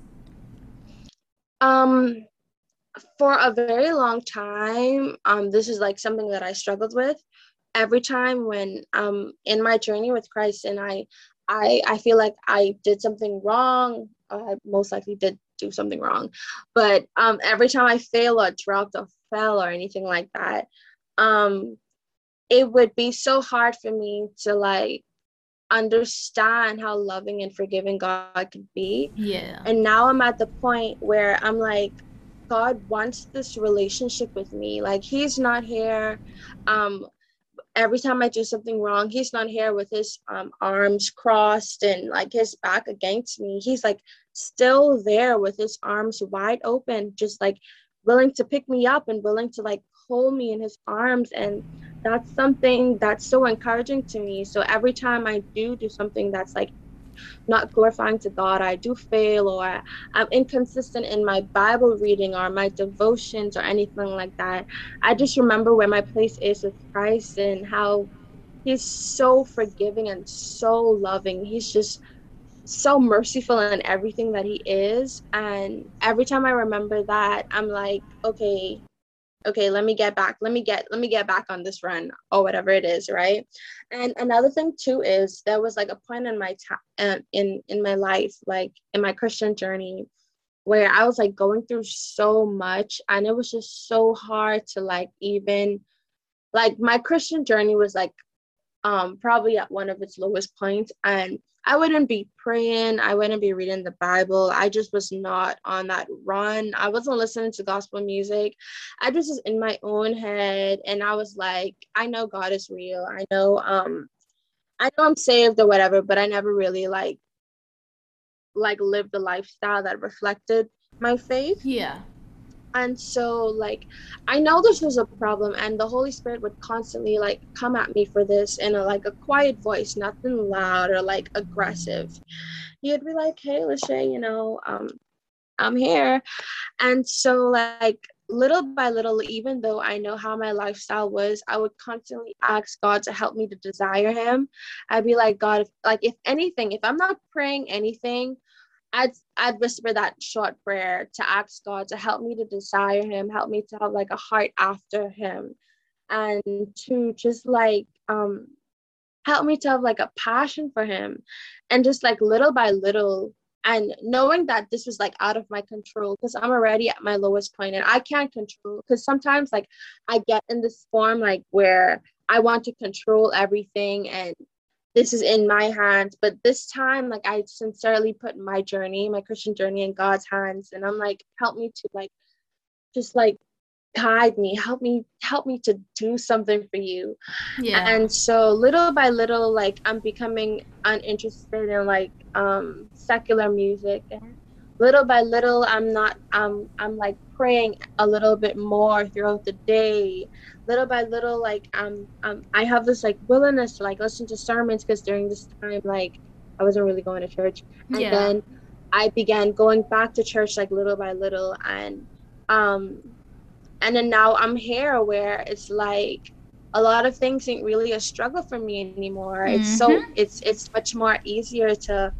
Um, for a very long time, um, this is like something that I struggled with every time when I'm in my journey with Christ and I I I feel like I did something wrong, I most likely did do something wrong. But um every time I fail or dropped or fell or anything like that, um it would be so hard for me to like understand how loving and forgiving God could be. Yeah. And now I'm at the point where I'm like God wants this relationship with me. Like he's not here um every time I do something wrong, he's not here with his um, arms crossed and like his back against me. He's like still there with his arms wide open, just like willing to pick me up and willing to like hold me in his arms. And that's something that's so encouraging to me. So every time I do do something that's like not glorifying to God, I do fail or I'm inconsistent in my Bible reading or my devotions or anything like that. I just remember where my place is with Christ and how He's so forgiving and so loving. He's just so merciful in everything that He is. And every time I remember that, I'm like, okay, okay let me get back let me get let me get back on this run or whatever it is right? And another thing too is there was like a point in my time in in my life like in my christian journey where i was like going through so much and it was just so hard to like even like my christian journey was like um probably at one of its lowest points and I wouldn't be praying. I wouldn't be reading the Bible. I just was not on that run. I wasn't listening to gospel music. I just was in my own head and I was like, I know God is real. I know um I know I'm saved or whatever, but I never really like like lived the lifestyle that reflected my faith. Yeah and so like i know this was a problem and the holy spirit would constantly like come at me for this in a like a quiet voice nothing loud or like aggressive. He'd be like hey Lashea, you know um i'm here. And so like little by little even though i know how my lifestyle was i would constantly ask god to help me to desire him. I'd be like god if, like if anything if i'm not praying anything I'd I'd whisper that short prayer to ask God to help me to desire him, help me to have like a heart after him. And to just like um help me to have like a passion for him. And just like little by little and knowing that this was like out of my control because i'm already at my lowest point and i can't control because sometimes like i get in this form like where i want to control everything and this is in my hands but this time like i sincerely put my journey my christian journey in god's hands. And i'm like help me to like just like guide me help me help me to do something for you. Yeah. And so little by little like i'm becoming uninterested in like um secular music. and little by little i'm not i'm i'm like praying a little bit more throughout the day little by little like um, um i have this like willingness to like listen to sermons because during this time like i wasn't really going to church and yeah. then i began going back to church like little by little and um and then now i'm here where it's like a lot of things ain't really a struggle for me anymore mm-hmm. it's so mm-hmm. it's it's much more easier to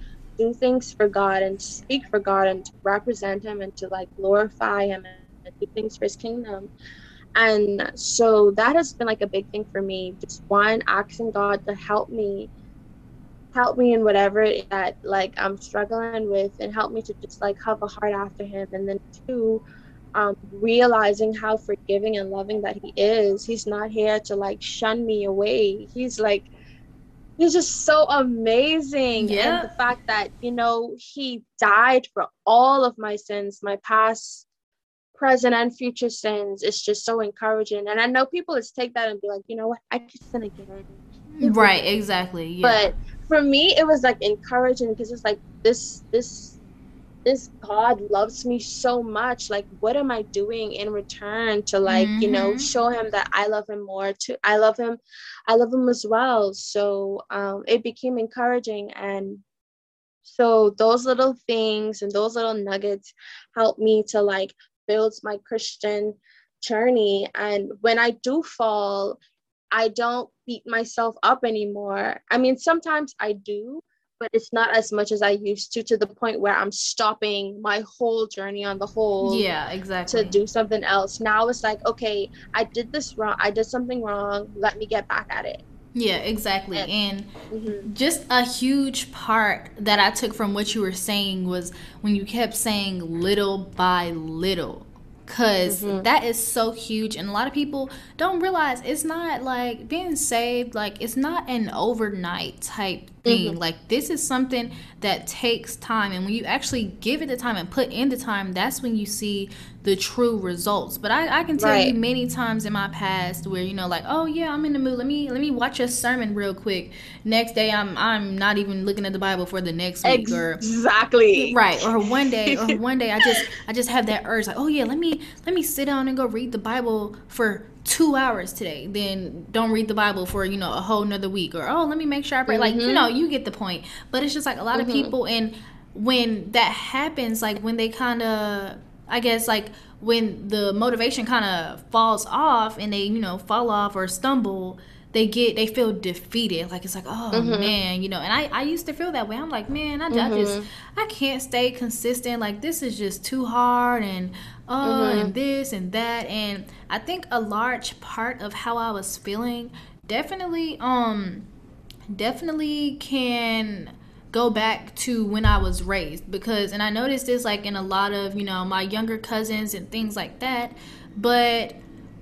do things for god and speak for god and to represent him and to like glorify him and do things for his kingdom. And so that has been like a big thing for me. Just one asking god to help me help me in whatever that like i'm struggling with and help me to just like have a heart after him. And then two um, realizing how forgiving and loving that he is. He's not here to like shun me away. He's like he's just so amazing yeah. and the fact that you know he died for all of my sins my past present and future sins is just so encouraging. And I know people just take that and be like, you know what, I can sin again. Right, exactly. Yeah. But for me, it was like encouraging because it's like this, this, this God loves me so much. Like, what am I doing in return to like, mm-hmm. you know, mm-hmm. show him that I love him more To I love him, I love him as well. So um, it became encouraging and so those little things and those little nuggets help me to like build my Christian journey. And when I do fall, I don't beat myself up anymore. I mean, sometimes I do, but it's not as much as I used to, to the point where I'm stopping my whole journey on the whole. Yeah, exactly. To do something else. Now it's like, okay, I did this wrong. I did something wrong. Let me get back at it. Yeah, exactly. And mm-hmm. just a huge part that I took from what you were saying was when you kept saying little by little because mm-hmm. that is so huge and a lot of people don't realize it's not like being saved like it's not an overnight type thing mm-hmm. like this is something that takes time and when you actually give it the time and put in the time that's when you see the true results but i, I can tell right. you many times in my past where you know like oh yeah i'm in the mood let me let me watch a sermon real quick next day i'm i'm not even looking at the bible for the next week or exactly right or one day or one day i just i just have that urge like oh yeah let me let me sit down and go read the bible for two hours today then don't read the bible for you know a whole nother week or oh let me make sure i pray mm-hmm. like you mm-hmm. know you get the point but it's just like a lot mm-hmm. of people and when that happens like when they kind of i guess like when the motivation kind of falls off and they you know fall off or stumble they get they feel defeated like it's like oh mm-hmm. man you know and I, I used to feel that way i'm like man I, mm-hmm. I, just i can't stay consistent like this is just too hard and oh, mm-hmm. and this and that. And I think a large part of how I was feeling definitely, um, definitely can go back to when I was raised because, and I noticed this like in a lot of, you know, my younger cousins and things like that. But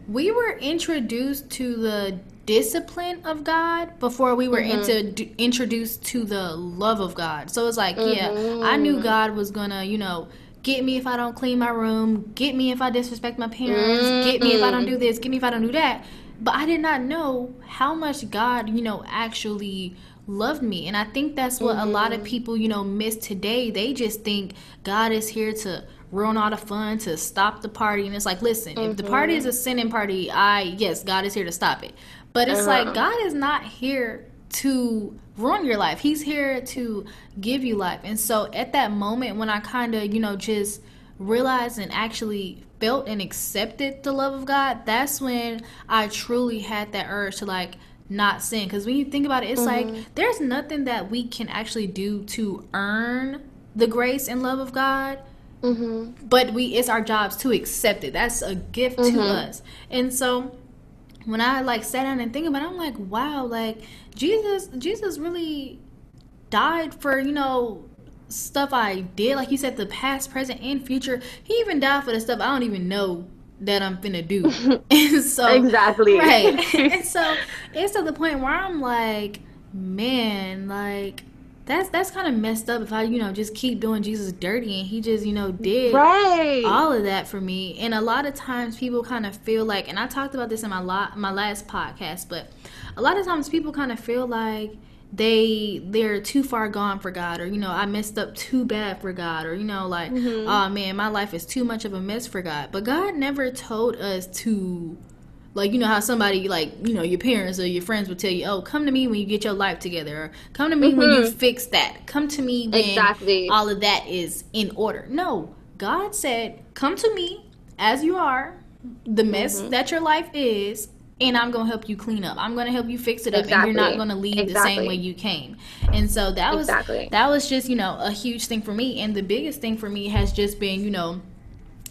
we were introduced to the discipline of God before we were mm-hmm. into, introduced to the love of God. So it's like, mm-hmm. yeah, I knew God was gonna, you know, get me if I don't clean my room, get me if I disrespect my parents, mm-hmm. get me if I don't do this, get me if I don't do that. But I did not know how much God, you know, actually loved me. And I think that's what mm-hmm. a lot of mm-hmm. people, you know, miss today. They just think God is here to ruin all the fun, to stop the party. And it's like, listen, mm-hmm. if the party is a mm-hmm. sinning party, I, yes, God is here to stop it. But it's uh-huh. like, God is not here to ruin your life. He's here to give you life. And so at that moment when I kind of, you know, just realized and actually felt and accepted the love of God, that's when I truly had that urge to like not sin. Because when you think about it, it's mm-hmm. like there's nothing that we can actually do to earn the grace and love of God. Mm-hmm. But we, it's our jobs to accept it. That's a gift mm-hmm. to us. And so when I like sat down and think about it, I'm like, wow, like Jesus, Jesus really died for you know stuff I did. Like you said, the past, present, and future. He even died for the stuff I don't even know that I'm finna do. and so exactly right. and so it's to the point where I'm like, man, like that's that's kind of messed up if I you know just keep doing Jesus dirty and he just you know did right. all of that for me. And a lot of times people kind of feel like, and I talked about this in my lot my last podcast, but a lot of times people kind of feel like they they're too far gone for God or you know I messed up too bad for God or you know like mm-hmm. oh man my life is too much of a mess for God but God never told us to like you know how somebody like you know your parents or your friends would tell you oh come to me when you get your life together or come to me mm-hmm. when you mm-hmm. fix that come to me when exactly. all of that is in order no God said come to me as you are the mess mm-hmm. that your life is and I'm gonna help you clean up. I'm gonna help you fix it up, exactly. and you're not gonna leave exactly. the same way you came. And so that was exactly. that was just you know a huge thing for me. And the biggest thing for me has just been you know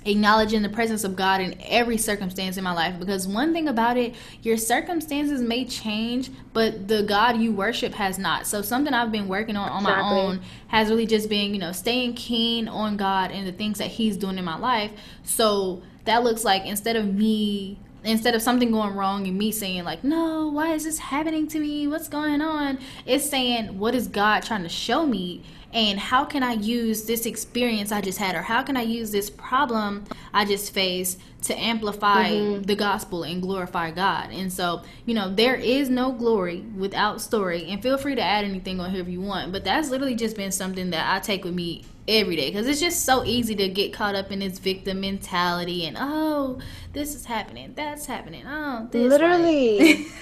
acknowledging the presence of God in every circumstance in my life because one thing about it your circumstances may change but the God you worship has not so something I've been working on on exactly. my own has really just been you know staying keen on God and the things that he's doing in my life so that looks like instead of me instead of something going wrong and me saying like no why is this happening to me? What's going on? It's saying what is god trying to show me? And how can i use this experience i just had? Or how can i use this problem i just faced to amplify mm-hmm. the gospel and glorify god? And so you know there is no glory without story. And feel free to add anything on here if you want. But that's literally just been something that i take with me every day. Because it's just so easy to get caught up in this victim mentality and oh this is happening that's happening oh this literally.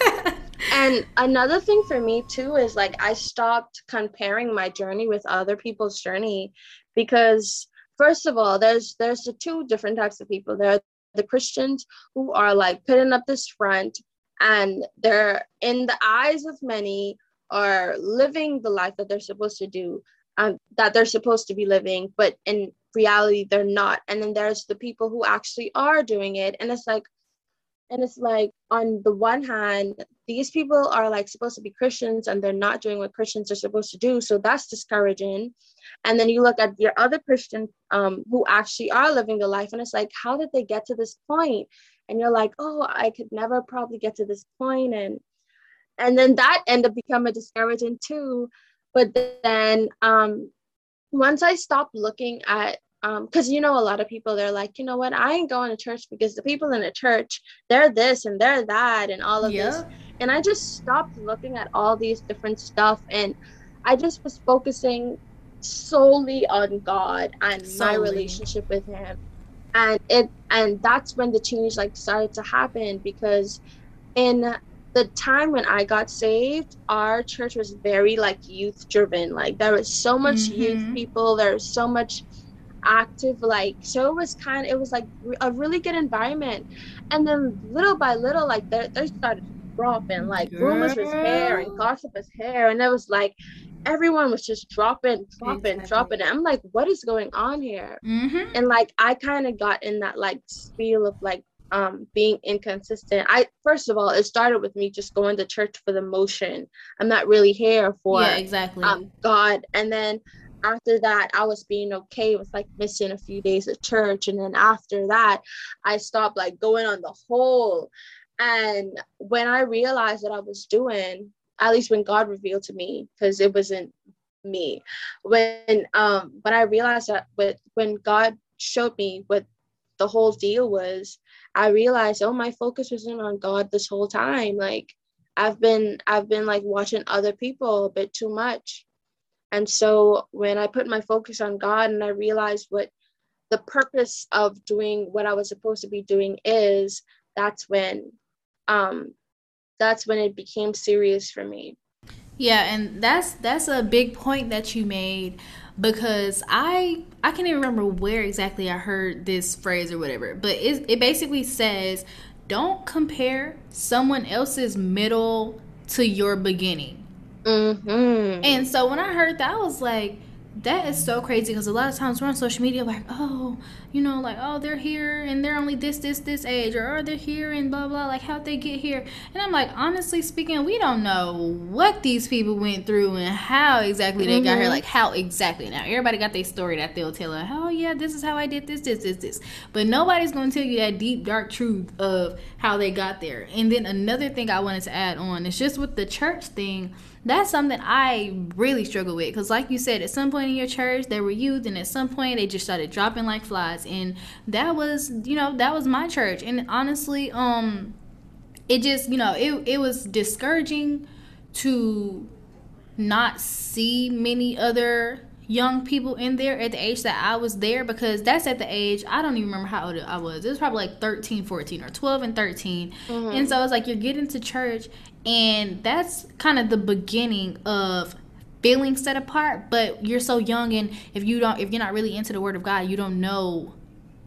And another thing for me too is like i stopped comparing my journey with other people's journey because first of all there's there's the two different types of people. There are the christians who are like putting up this front and they're in the eyes of many are living the life that they're supposed to do um, that they're supposed to be living, but in reality they're not. And then there's the people who actually are doing it, and it's like, and it's like on the one hand, these people are like supposed to be Christians and they're not doing what Christians are supposed to do, so that's discouraging. And then you look at your other Christian um, who actually are living the life, and it's like, how did they get to this point? And you're like, oh, I could never probably get to this point, and and then that end up becoming discouraging too but then um, once I stopped looking at because um, you know a lot of people they're like you know what i ain't going to church because the people in the church they're this and they're that and all of yeah. this and i just stopped looking at all these different stuff and i just was focusing solely on god and solely. my relationship with him and it and that's when the change like started to happen because in the time when I got saved, our church was very like youth driven. Like there was so much mm-hmm. youth people, there was so much active like so it was kind of it was like a really good environment and then little by little like they, they started dropping like Girl. rumors was hair and gossip was hair and it was like everyone was just dropping, dropping, exactly. dropping. I'm like, what is going on here? Mm-hmm. And like, I kind of got in that like spiel of like um being inconsistent. I first of all, it started with me just going to church for the motion. I'm not really here for yeah, exactly um God. And then after that i was being okay with like missing a few days of church and then after that i stopped like going on the whole and when i realized what i was doing at least when God revealed to me, because it wasn't me. When um when I realized that with when God showed me what the whole deal was, I realized, oh, my focus wasn't on God this whole time. Like I've been I've been like watching other people a bit too much. And so when I put my focus on God and I realized what the purpose of doing what I was supposed to be doing is, that's when um that's when it became serious for me. Yeah, and that's that's a big point that you made because I I can't even remember where exactly I heard this phrase or whatever, but it it basically says don't compare someone else's middle to your beginning. Mm-hmm. And so when I heard that, I was like, that is so crazy because a lot of times we're on social media like, oh, you know, like, oh, they're here and they're only this, this, this age, or oh, they're here and blah, blah, like, how'd they get here? And I'm like, honestly speaking, we don't know what these people went through and how exactly they mm-hmm. got here, mm-hmm. like, how exactly. Now, everybody got their story that they'll tell, like, oh, yeah, this is how I did this, this, this, this. But nobody's going to tell you that deep, dark truth of how they got there. And then another thing I wanted to add on is just with the church thing that's something I really struggle with because, like you said, at some point in your church there were youth, and at some point they just started dropping like flies, and that was, you know, that was my church, and honestly, um, it just, you know, it it was discouraging to not see many other young people in there at the age that I was there because that's at the age I don't even remember how old I was. It was probably like 13, 14 or 12 and 13. Mm-hmm. And so it's like you're getting to church and that's kind of the beginning of feeling set apart, but you're so young and if you don't if you're not really into the word of God, you don't know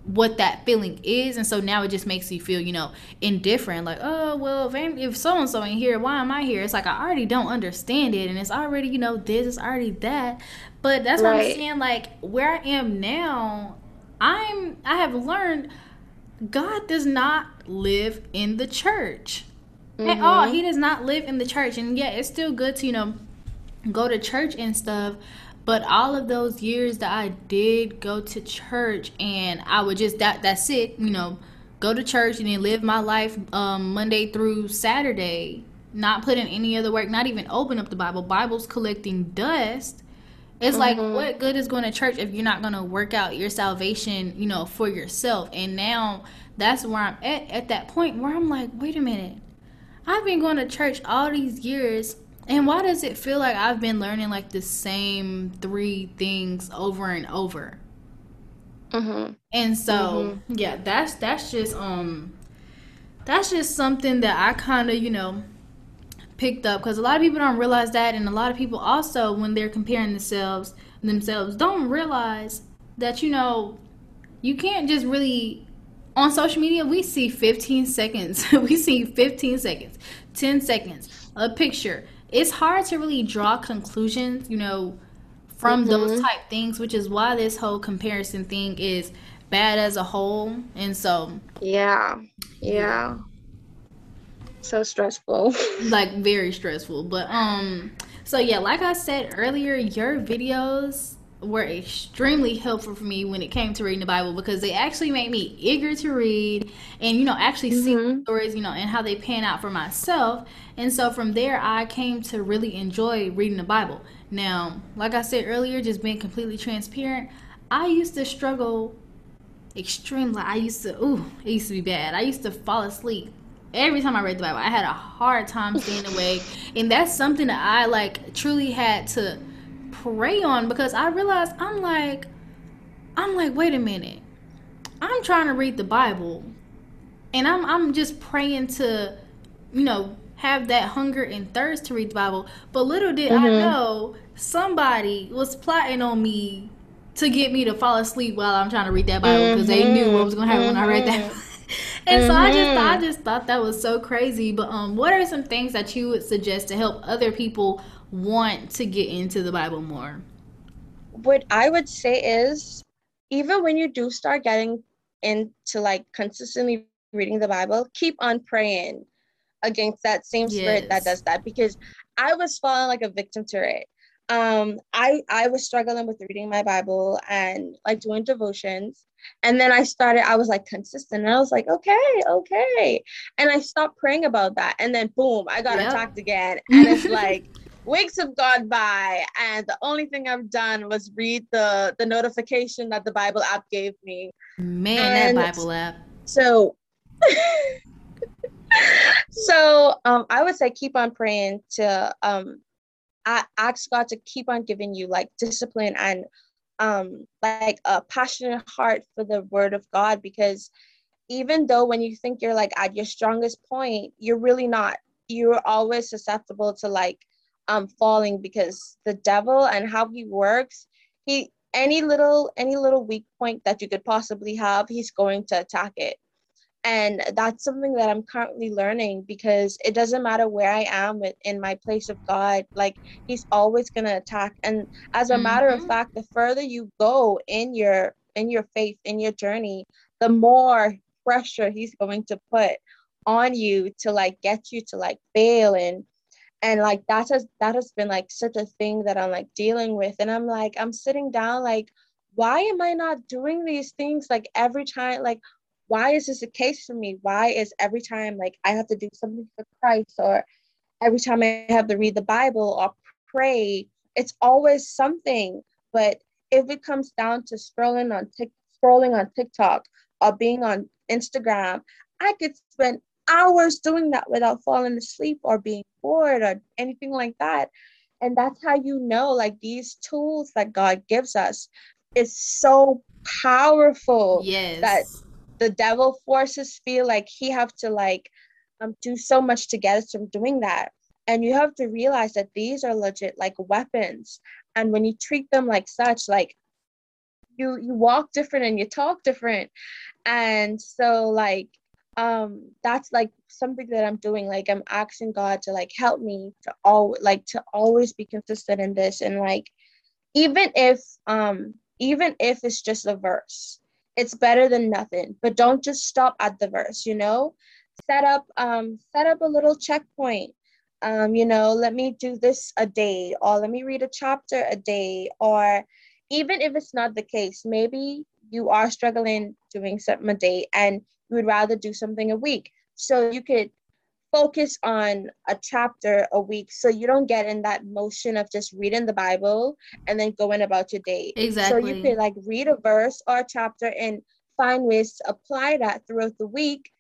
what that feeling is. And so now it just makes you feel you know indifferent like oh well if, so and so ain't here why am i here? It's like i already don't understand it and it's already you know this is already that. But that's right. what i'm saying like where i am now i'm i have learned god does not live in the church mm-hmm. at all. He does not live in the church. And yeah, it's still good to, you know, go to church and stuff. But all of those years that I did go to church and I would just that that's it, you know, go to church and then live my life um, Monday through Saturday, not put in any other work, not even open up the Bible. Bible's collecting dust. It's mm-hmm. like what good is going to church if you're not going to work out your salvation, you know, for yourself. And now that's where I'm at at that point where I'm like, wait a minute. I've been going to church all these years, and why does it feel like I've been learning like the same three things over and over? Mm-hmm. And so, mm-hmm. yeah, that's that's just um, that's just something that I kind of you know picked up because a lot of people don't realize that, and a lot of people also when they're comparing themselves themselves don't realize that you know you can't just really on social media we see 15 seconds. We see 15 seconds 10 seconds a picture. It's hard to really draw conclusions you know from mm-hmm. those type things which is why this whole comparison thing is bad as a whole. And so yeah. yeah. So stressful. Like very stressful. But um so yeah like i said earlier your videos were extremely helpful for me when it came to reading the Bible because they actually made me eager to read and you know actually mm-hmm. see stories you know and how they pan out for myself and so from there I came to really enjoy reading the Bible. Now, like I said earlier, just being completely transparent, I used to struggle extremely. I used to ooh, it used to be bad. I used to fall asleep every time I read the Bible. I had a hard time staying awake, and that's something that I like truly had to pray on because I realized I'm like, I'm like, wait a minute. I'm trying to read the Bible and I'm I'm just praying to, you know, have that hunger and thirst to read the Bible. But little did mm-hmm. I know somebody was plotting on me to get me to fall asleep while I'm trying to read that Bible because mm-hmm. they knew what was gonna happen mm-hmm. when I read that. Mm-hmm. and so I just I just thought that was so crazy. But um, what are some things that you would suggest to help other people want to get into the Bible more? What I would say is even when you do start getting into like consistently reading the Bible, keep on praying against that same spirit yes. that does that because I was falling like a victim to it. Um, I I was struggling with reading my Bible and like doing devotions, and then I started. I was like consistent, and I was like, okay, okay, and I stopped praying about that, and then boom, I got yep. attacked again, and it's like weeks have gone by and the only thing i've done was read the the notification that the bible app gave me. Man and that bible app. so so um i would say keep on praying to um I ask god to keep on giving you like discipline and um like a passionate heart for the word of god because even though when you think you're like at your strongest point you're really not. You're always susceptible to like um falling because the devil and how he works he any little any little weak point that you could possibly have he's going to attack it and that's something that i'm currently learning because it doesn't matter where i am in my place of god like he's always going to attack and as a mm-hmm. matter of mm-hmm. fact the further you go in your in your faith in your journey the more pressure he's going to put on you to like get you to like fail and and like that has that has been like such a thing that i'm like dealing with. And i'm like i'm sitting down like why am i not doing these things like every time like why is this a case for me? Why is every time like i have to do something for christ or every time i have to read the bible or pray it's always something. But if it comes down to scrolling on tik scrolling on tiktok or being on instagram i could spend hours doing that without falling asleep or being bored or anything like that. And that's how you know, like these tools that God gives us is so powerful. Yes. That the devil forces feel like he have to like um do so much to get us from doing that. And you have to realize that these are legit like weapons. And when you treat them like such, like you you walk different and you talk different. And so like um that's like something that i'm doing like i'm asking god to like help me to all like to always be consistent in this and like even if um even if it's just a verse it's better than nothing but don't just stop at the verse you know? Set up um set up a little checkpoint. Um you know let me do this a day or let me read a chapter a day or even if it's not the case maybe you are struggling doing something a day and you would rather do something a week. So you could focus on a chapter a week so you don't get in that motion of just reading the Bible and then going about your day. Exactly. So you could like read a verse or a chapter and find ways to apply that throughout the week.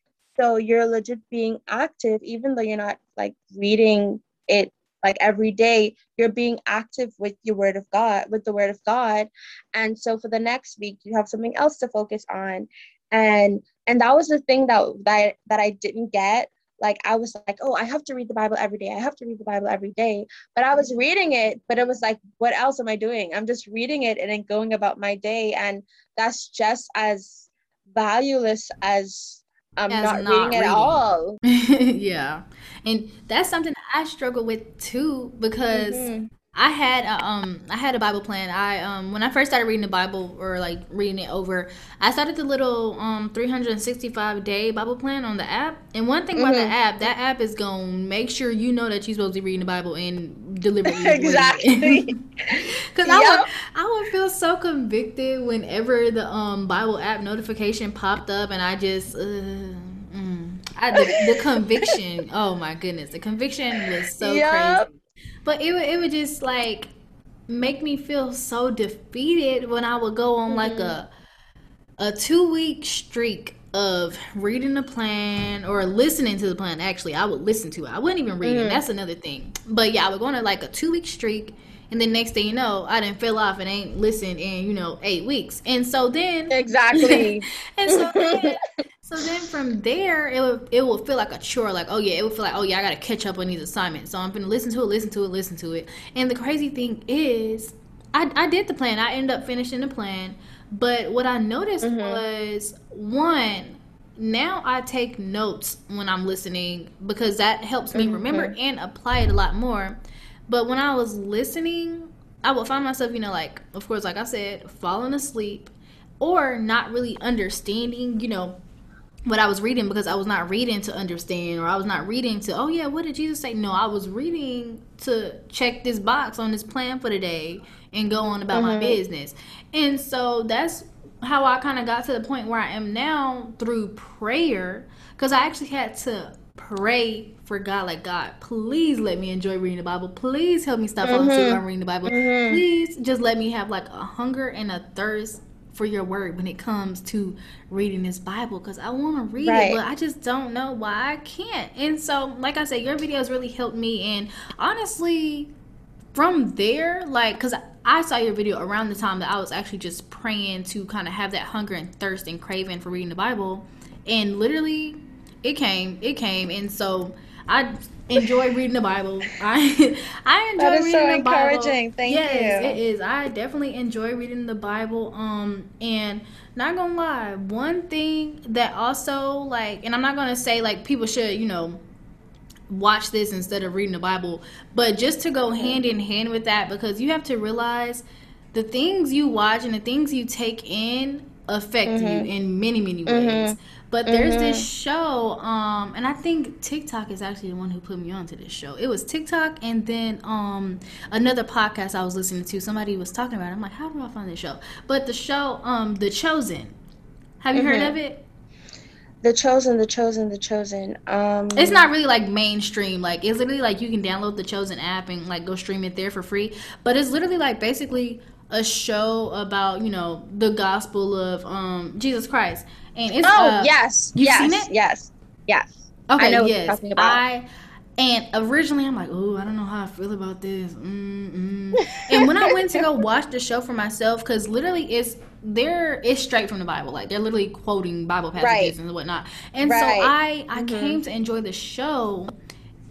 So you're legit being active, even though you're not like reading it like every day, you're being active with your word of God, with the word of God. And so for the next week, you have something else to focus on and and that was the thing that that that I didn't get like I was like, oh, I have to read the Bible every day. I have to read the Bible every day. But I was reading it, but it was like, what else am I doing? I'm just reading it and then going about my day. And that's just as valueless as um as not, not reading, reading, at all. yeah. And that's something I struggle with too because mm-hmm. I had a, um I had a Bible plan. I um when I first started reading the Bible or like reading it over, I started the little um 365 day Bible plan on the app. And one thing about mm-hmm. the app, that app is gonna make sure you know that you're supposed to be reading the Bible and deliberately. exactly. Because yep. I would I would feel so convicted whenever the um Bible app notification popped up, and I just. Uh, I, the, the conviction, oh my goodness, the conviction was so yep. crazy. But it would it would just like make me feel so defeated when I would go on mm-hmm. like a a two week streak of reading the plan or listening to the plan. Actually, I would listen to it. I wouldn't even read mm-hmm. it. That's another thing. But yeah, I would go on like a two week streak. And then next thing you know, I didn't fill off and ain't listened in, you know, eight weeks. And so then Exactly. and so then so then from there, it would it will feel like a chore. Like oh yeah, it would feel like oh yeah, I gotta catch up on these assignments. So I'm gonna listen to it, listen to it, listen to it. And the crazy thing is, I I did the plan. I ended up finishing the plan. But what I noticed mm-hmm. was one. Now I take notes when I'm listening because that helps me mm-hmm. remember and apply it a lot more. But when I was listening, I would find myself, you know, like, of course, like I said, falling asleep or not really understanding, you know, what I was reading because I was not reading to understand or I was not reading to, oh yeah, what did Jesus say? No, I was reading to check this box on this plan for the day and go on about mm-hmm. my business. And so that's how I kind of got to the point where I am now through prayer because I actually had to pray for God, like God, please let me enjoy reading the Bible. Please help me stop falling mm-hmm. asleep while reading the Bible. Mm-hmm. Please just let me have like a hunger and a thirst for your word when it comes to reading this Bible because I want to read right. it, but I just don't know why I can't. And so, like I said, your videos really helped me. And honestly, from there, like, because I saw your video around the time that I was actually just praying to kind of have that hunger and thirst and craving for reading the Bible. And literally, it came, it came. And so, I enjoy reading the Bible. I I enjoy reading so the Bible. encouraging. Thank yes, you. Yes, it is. I definitely enjoy reading the Bible. Um, and not gonna lie, one thing that also like, and I'm not gonna say like people should, you know, watch this instead of reading the Bible, but just to go hand in hand with that because you have to realize the things you watch and the things you take in affect mm-hmm. you in many many ways. Mm-hmm. But there's mm-hmm. this show, um, and I think TikTok is actually the one who put me onto this show. It was TikTok, and then um, another podcast I was listening to. Somebody was talking about. it. I'm like, how do I find this show? But the show, um, The Chosen. Have you mm-hmm. heard of it? The Chosen, The Chosen, The Chosen. Um, it's not really like mainstream. Like it's literally like you can download the Chosen app and like go stream it there for free. But it's literally like basically a show about you know the gospel of um Jesus Christ and it's oh uh, yes, you yes, seen it? Yes, yes. Okay, I know yes. What you're about. I and originally I'm like, oh, I don't know how I feel about this. Mm-mm. and when I went to go watch the show for myself, because literally it's there it's straight from the Bible. Like they're literally quoting Bible passages right. and whatnot. And right. so I I mm-hmm. came to enjoy the show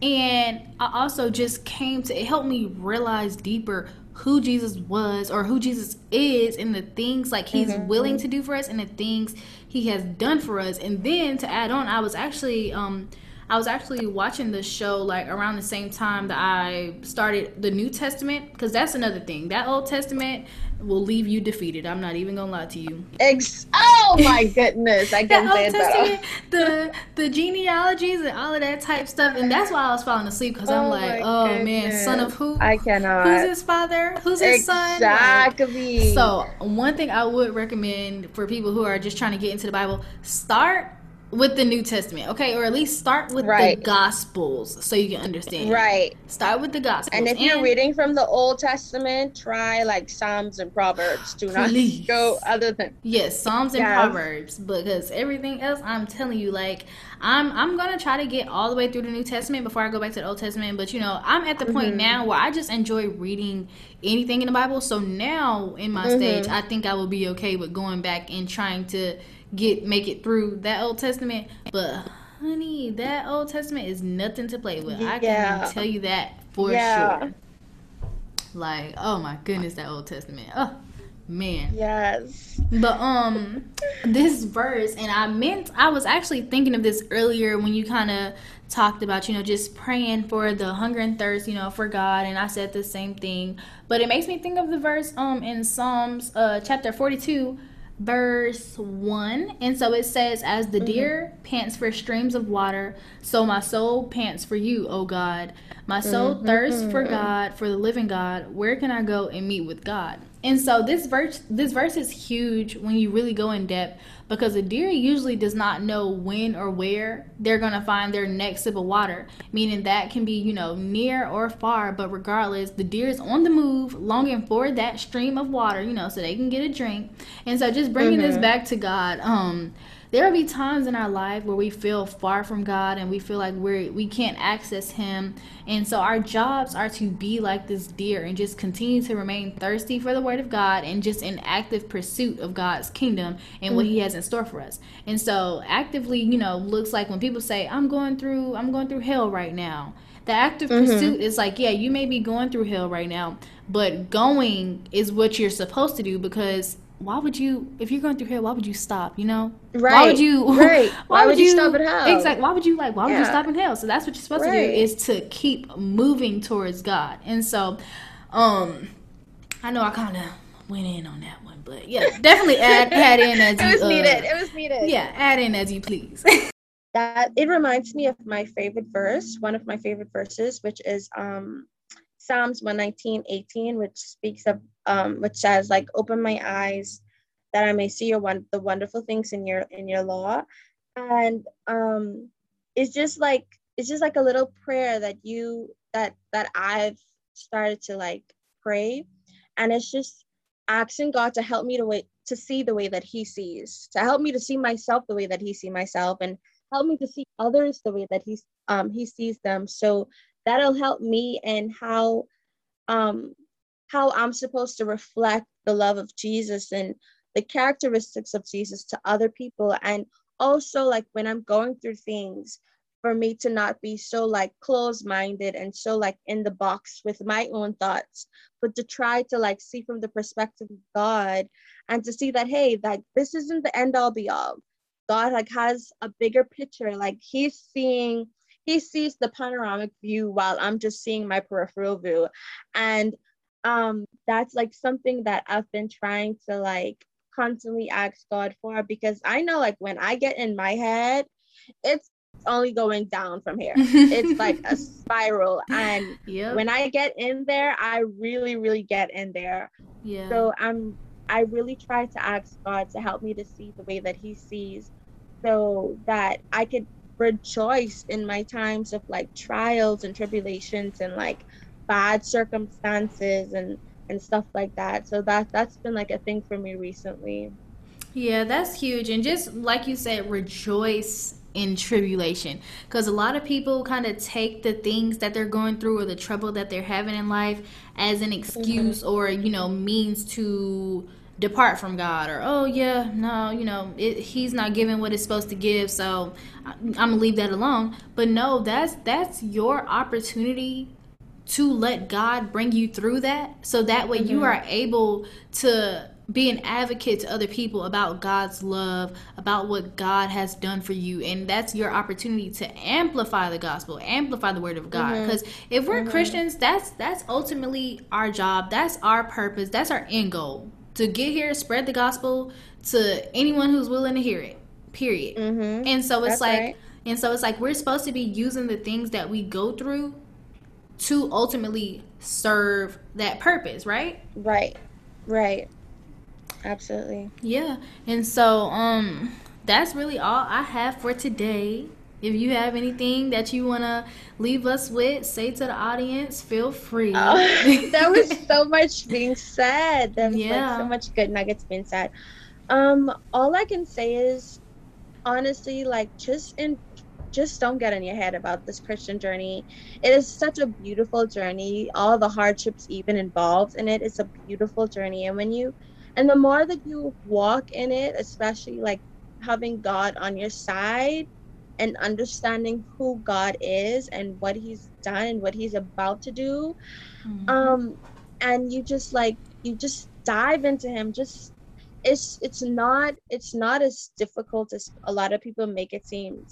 and I also just came to it helped me realize deeper who Jesus was or who Jesus is and the things like he's mm-hmm. willing to do for us and the things he has done for us. And then to add on, I was actually um I was actually watching the show like around the same time that I started the New Testament because that's another thing. That Old Testament will leave you defeated. I'm not even gonna lie to you. Ex- oh my goodness, I can say that. The the genealogies and all of that type stuff, and that's why I was falling asleep because oh I'm like, oh goodness. man, son of who? I cannot. Who's his father? Who's his exactly. son? Exactly. so one thing I would recommend for people who are just trying to get into the Bible, start with the New Testament, okay, or at least start with right. the Gospels so you can understand. Right. Start with the Gospels. And if and you're reading from the Old Testament, try like Psalms and Proverbs. Do not please. go other than yes, Psalms and Proverbs because everything else, I'm telling you, like I'm I'm gonna try to get all the way through the New Testament before I go back to the Old Testament. But you know, I'm at the mm-hmm. point now where I just enjoy reading anything in the Bible. So now in my mm-hmm. stage, I think I will be okay with going back and trying to get make it through that Old Testament. But honey, that Old Testament is nothing to play with. Yeah. I can tell you that for yeah. sure. Like, oh my goodness, that Old Testament. Oh man. Yes. But um this verse and I meant I was actually thinking of this earlier when you kind of talked about, you know, just praying for the hunger and thirst, you know, for God and I said the same thing. But it makes me think of the verse um in Psalms uh chapter 42 verse 1 and so it says as the mm-hmm. deer pants for streams of water so my soul pants for you o god my soul mm-hmm. thirsts for mm-hmm. god for the living god where can i go and meet with god and so this verse this verse is huge when you really go in depth because a deer usually does not know when or where they're going to find their next sip of water, meaning that can be, you know, near or far, but regardless, the deer is on the move, longing for that stream of water, you know, so they can get a drink. And so just bringing mm-hmm. this back to God, um there will be times in our life where we feel far from God and we feel like we're we can't access him. And so our jobs are to be like this deer and just continue to remain thirsty for the word of God and just in active pursuit of God's kingdom and what he mm-hmm. has in store for us. And so actively, you know, looks like when people say I'm going through I'm going through hell right now. The active mm-hmm. pursuit is like, yeah, you may be going through hell right now, but going is what you're supposed to do because why would you if you're going through hell why would you stop you know? Right why would you right. why, why would, you, you, stop at hell? Exactly why would you like why would you stop in hell? So that's what you're supposed right. to do is to keep moving towards god. And so um i know i kind of went in on that one but yeah definitely add add in as it you was uh, needed it was needed. yeah add in as you please. That it reminds me of my favorite verse one of my favorite verses which is um Psalms 119, 18, which speaks of um, which says like open my eyes that I may see your one the wonderful things in your in your law. And um it's just like it's just like a little prayer that you that that I've started to like pray. And it's just asking God to help me to wait to see the way that he sees, to help me to see myself the way that he see myself and help me to see others the way that he's um he sees them. So that'll help me and how um how I'm supposed to reflect the love of Jesus and the characteristics of Jesus to other people. And also like when I'm going through things for me to not be so like closed minded and so like in the box with my own thoughts but to try to like see from the perspective of God and to see that hey that this isn't the end all be all. God like has a bigger picture. Like he's seeing he sees the panoramic view while I'm just seeing my peripheral view. And um that's like something that I've been trying to like constantly ask God for because I know like when I get in my head, it's only going down from here. it's like a spiral. And yep. when I get in there, I really, really get in there. Yeah. So I'm I really try to ask God to help me to see the way that He sees so that I could rejoice in my times of like trials and tribulations and like bad circumstances and and stuff like that. So that that's been like a thing for me recently. Yeah that's huge. And just like you said rejoice in tribulation. Because a lot of people kind of take the things that they're going through or the trouble that they're having in life as an excuse mm-hmm. or you know means to depart from God or oh yeah no you know it, he's not giving what it's supposed to give so I, I'm gonna leave that alone. But no that's that's your opportunity to let God bring you through that so that way mm-hmm. you are able to be an advocate to other people about God's love, about what God has done for you. And that's your opportunity to amplify the gospel, amplify the word of God. Because mm-hmm. if we're mm-hmm. Christians, that's that's ultimately our job. That's our purpose. That's our end goal to get here, spread the gospel to anyone who's willing to hear it. Period. Mm-hmm. And so it's That's like, right. and so it's like we're supposed to be using the things that we go through to ultimately serve that purpose, right? Right. Right. Absolutely. Yeah. And so um that's really all I have for today. If you have anything that you want to leave us with, say to the audience, feel free. Oh, that was so much being said. There was yeah. like so much good nuggets being said. Um, all I can say is honestly, like just in just don't get in your head about this Christian journey. It is such a beautiful journey. All the hardships even involved in it. It's a beautiful journey. And when you and the more that you walk in it, especially like having God on your side, and understanding who God is and what He's done and what He's about to do. Mm-hmm. Um, and you just like you just dive into Him. Just it's it's not it's not as difficult as a lot of people make it seem.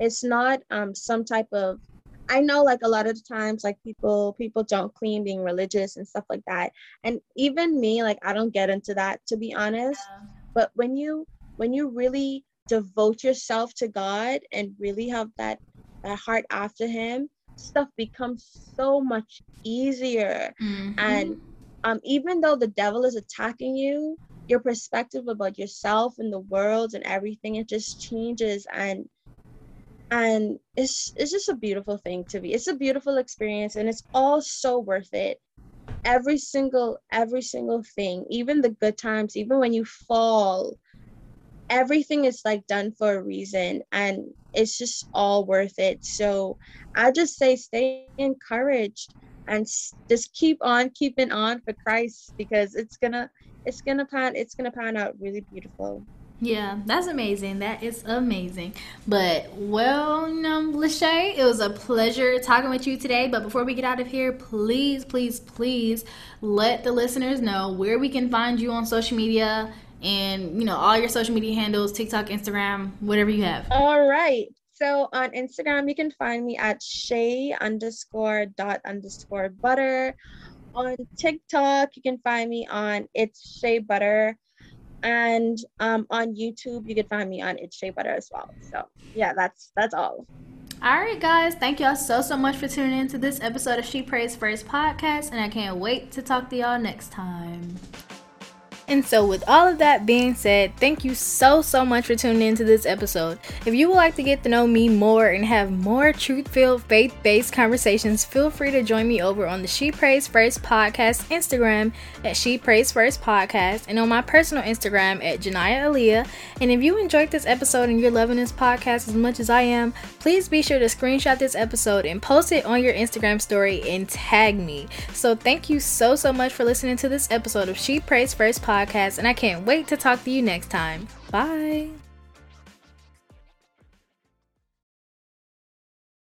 It's not um some type of I know like a lot of the times like people people don't clean being religious and stuff like that. And even me, like I don't get into that to be honest. Yeah. But when you when you really devote yourself to God and really have that that heart after him, stuff becomes so much easier. Mm-hmm. And um, even though the devil is attacking you, your perspective about yourself and the world and everything it just changes and and it's it's just a beautiful thing to be it's a beautiful experience and it's all so worth it. Every single every single thing even the good times even when you fall everything is like done for a reason and it's just all worth it. So i just say stay encouraged and just keep on keeping on for christ because it's gonna it's gonna pan it's gonna pan out really beautiful yeah, that's amazing. That is amazing. But well, know, Lashea, it was a pleasure talking with you today. But before we get out of here, please, please, please let the listeners know where we can find you on social media and you know all your social media handles, TikTok, Instagram, whatever you have. All right. So on Instagram, you can find me at Shea underscore dot underscore butter. On TikTok, you can find me on It's Shea Butter. And um, on YouTube, you can find me on It's Shea Butter as well. So yeah, that's that's all. All right, guys. Thank y'all so, so much for tuning in to this episode of She Prays First podcast. And I can't wait to talk to y'all next time. And so, with all of that being said, thank you so, so much for tuning into this episode. If you would like to get to know me more and have more truth filled, faith based conversations, feel free to join me over on the She Prays First podcast Instagram at She Prays First podcast and on my personal Instagram at Jania Aaliyah. And if you enjoyed this episode and you're loving this podcast as much as I am, please be sure to screenshot this episode and post it on your Instagram story and tag me. So, thank you so, so much for listening to this episode of She Prays First podcast podcast, and I can't wait to talk to you next time. Bye.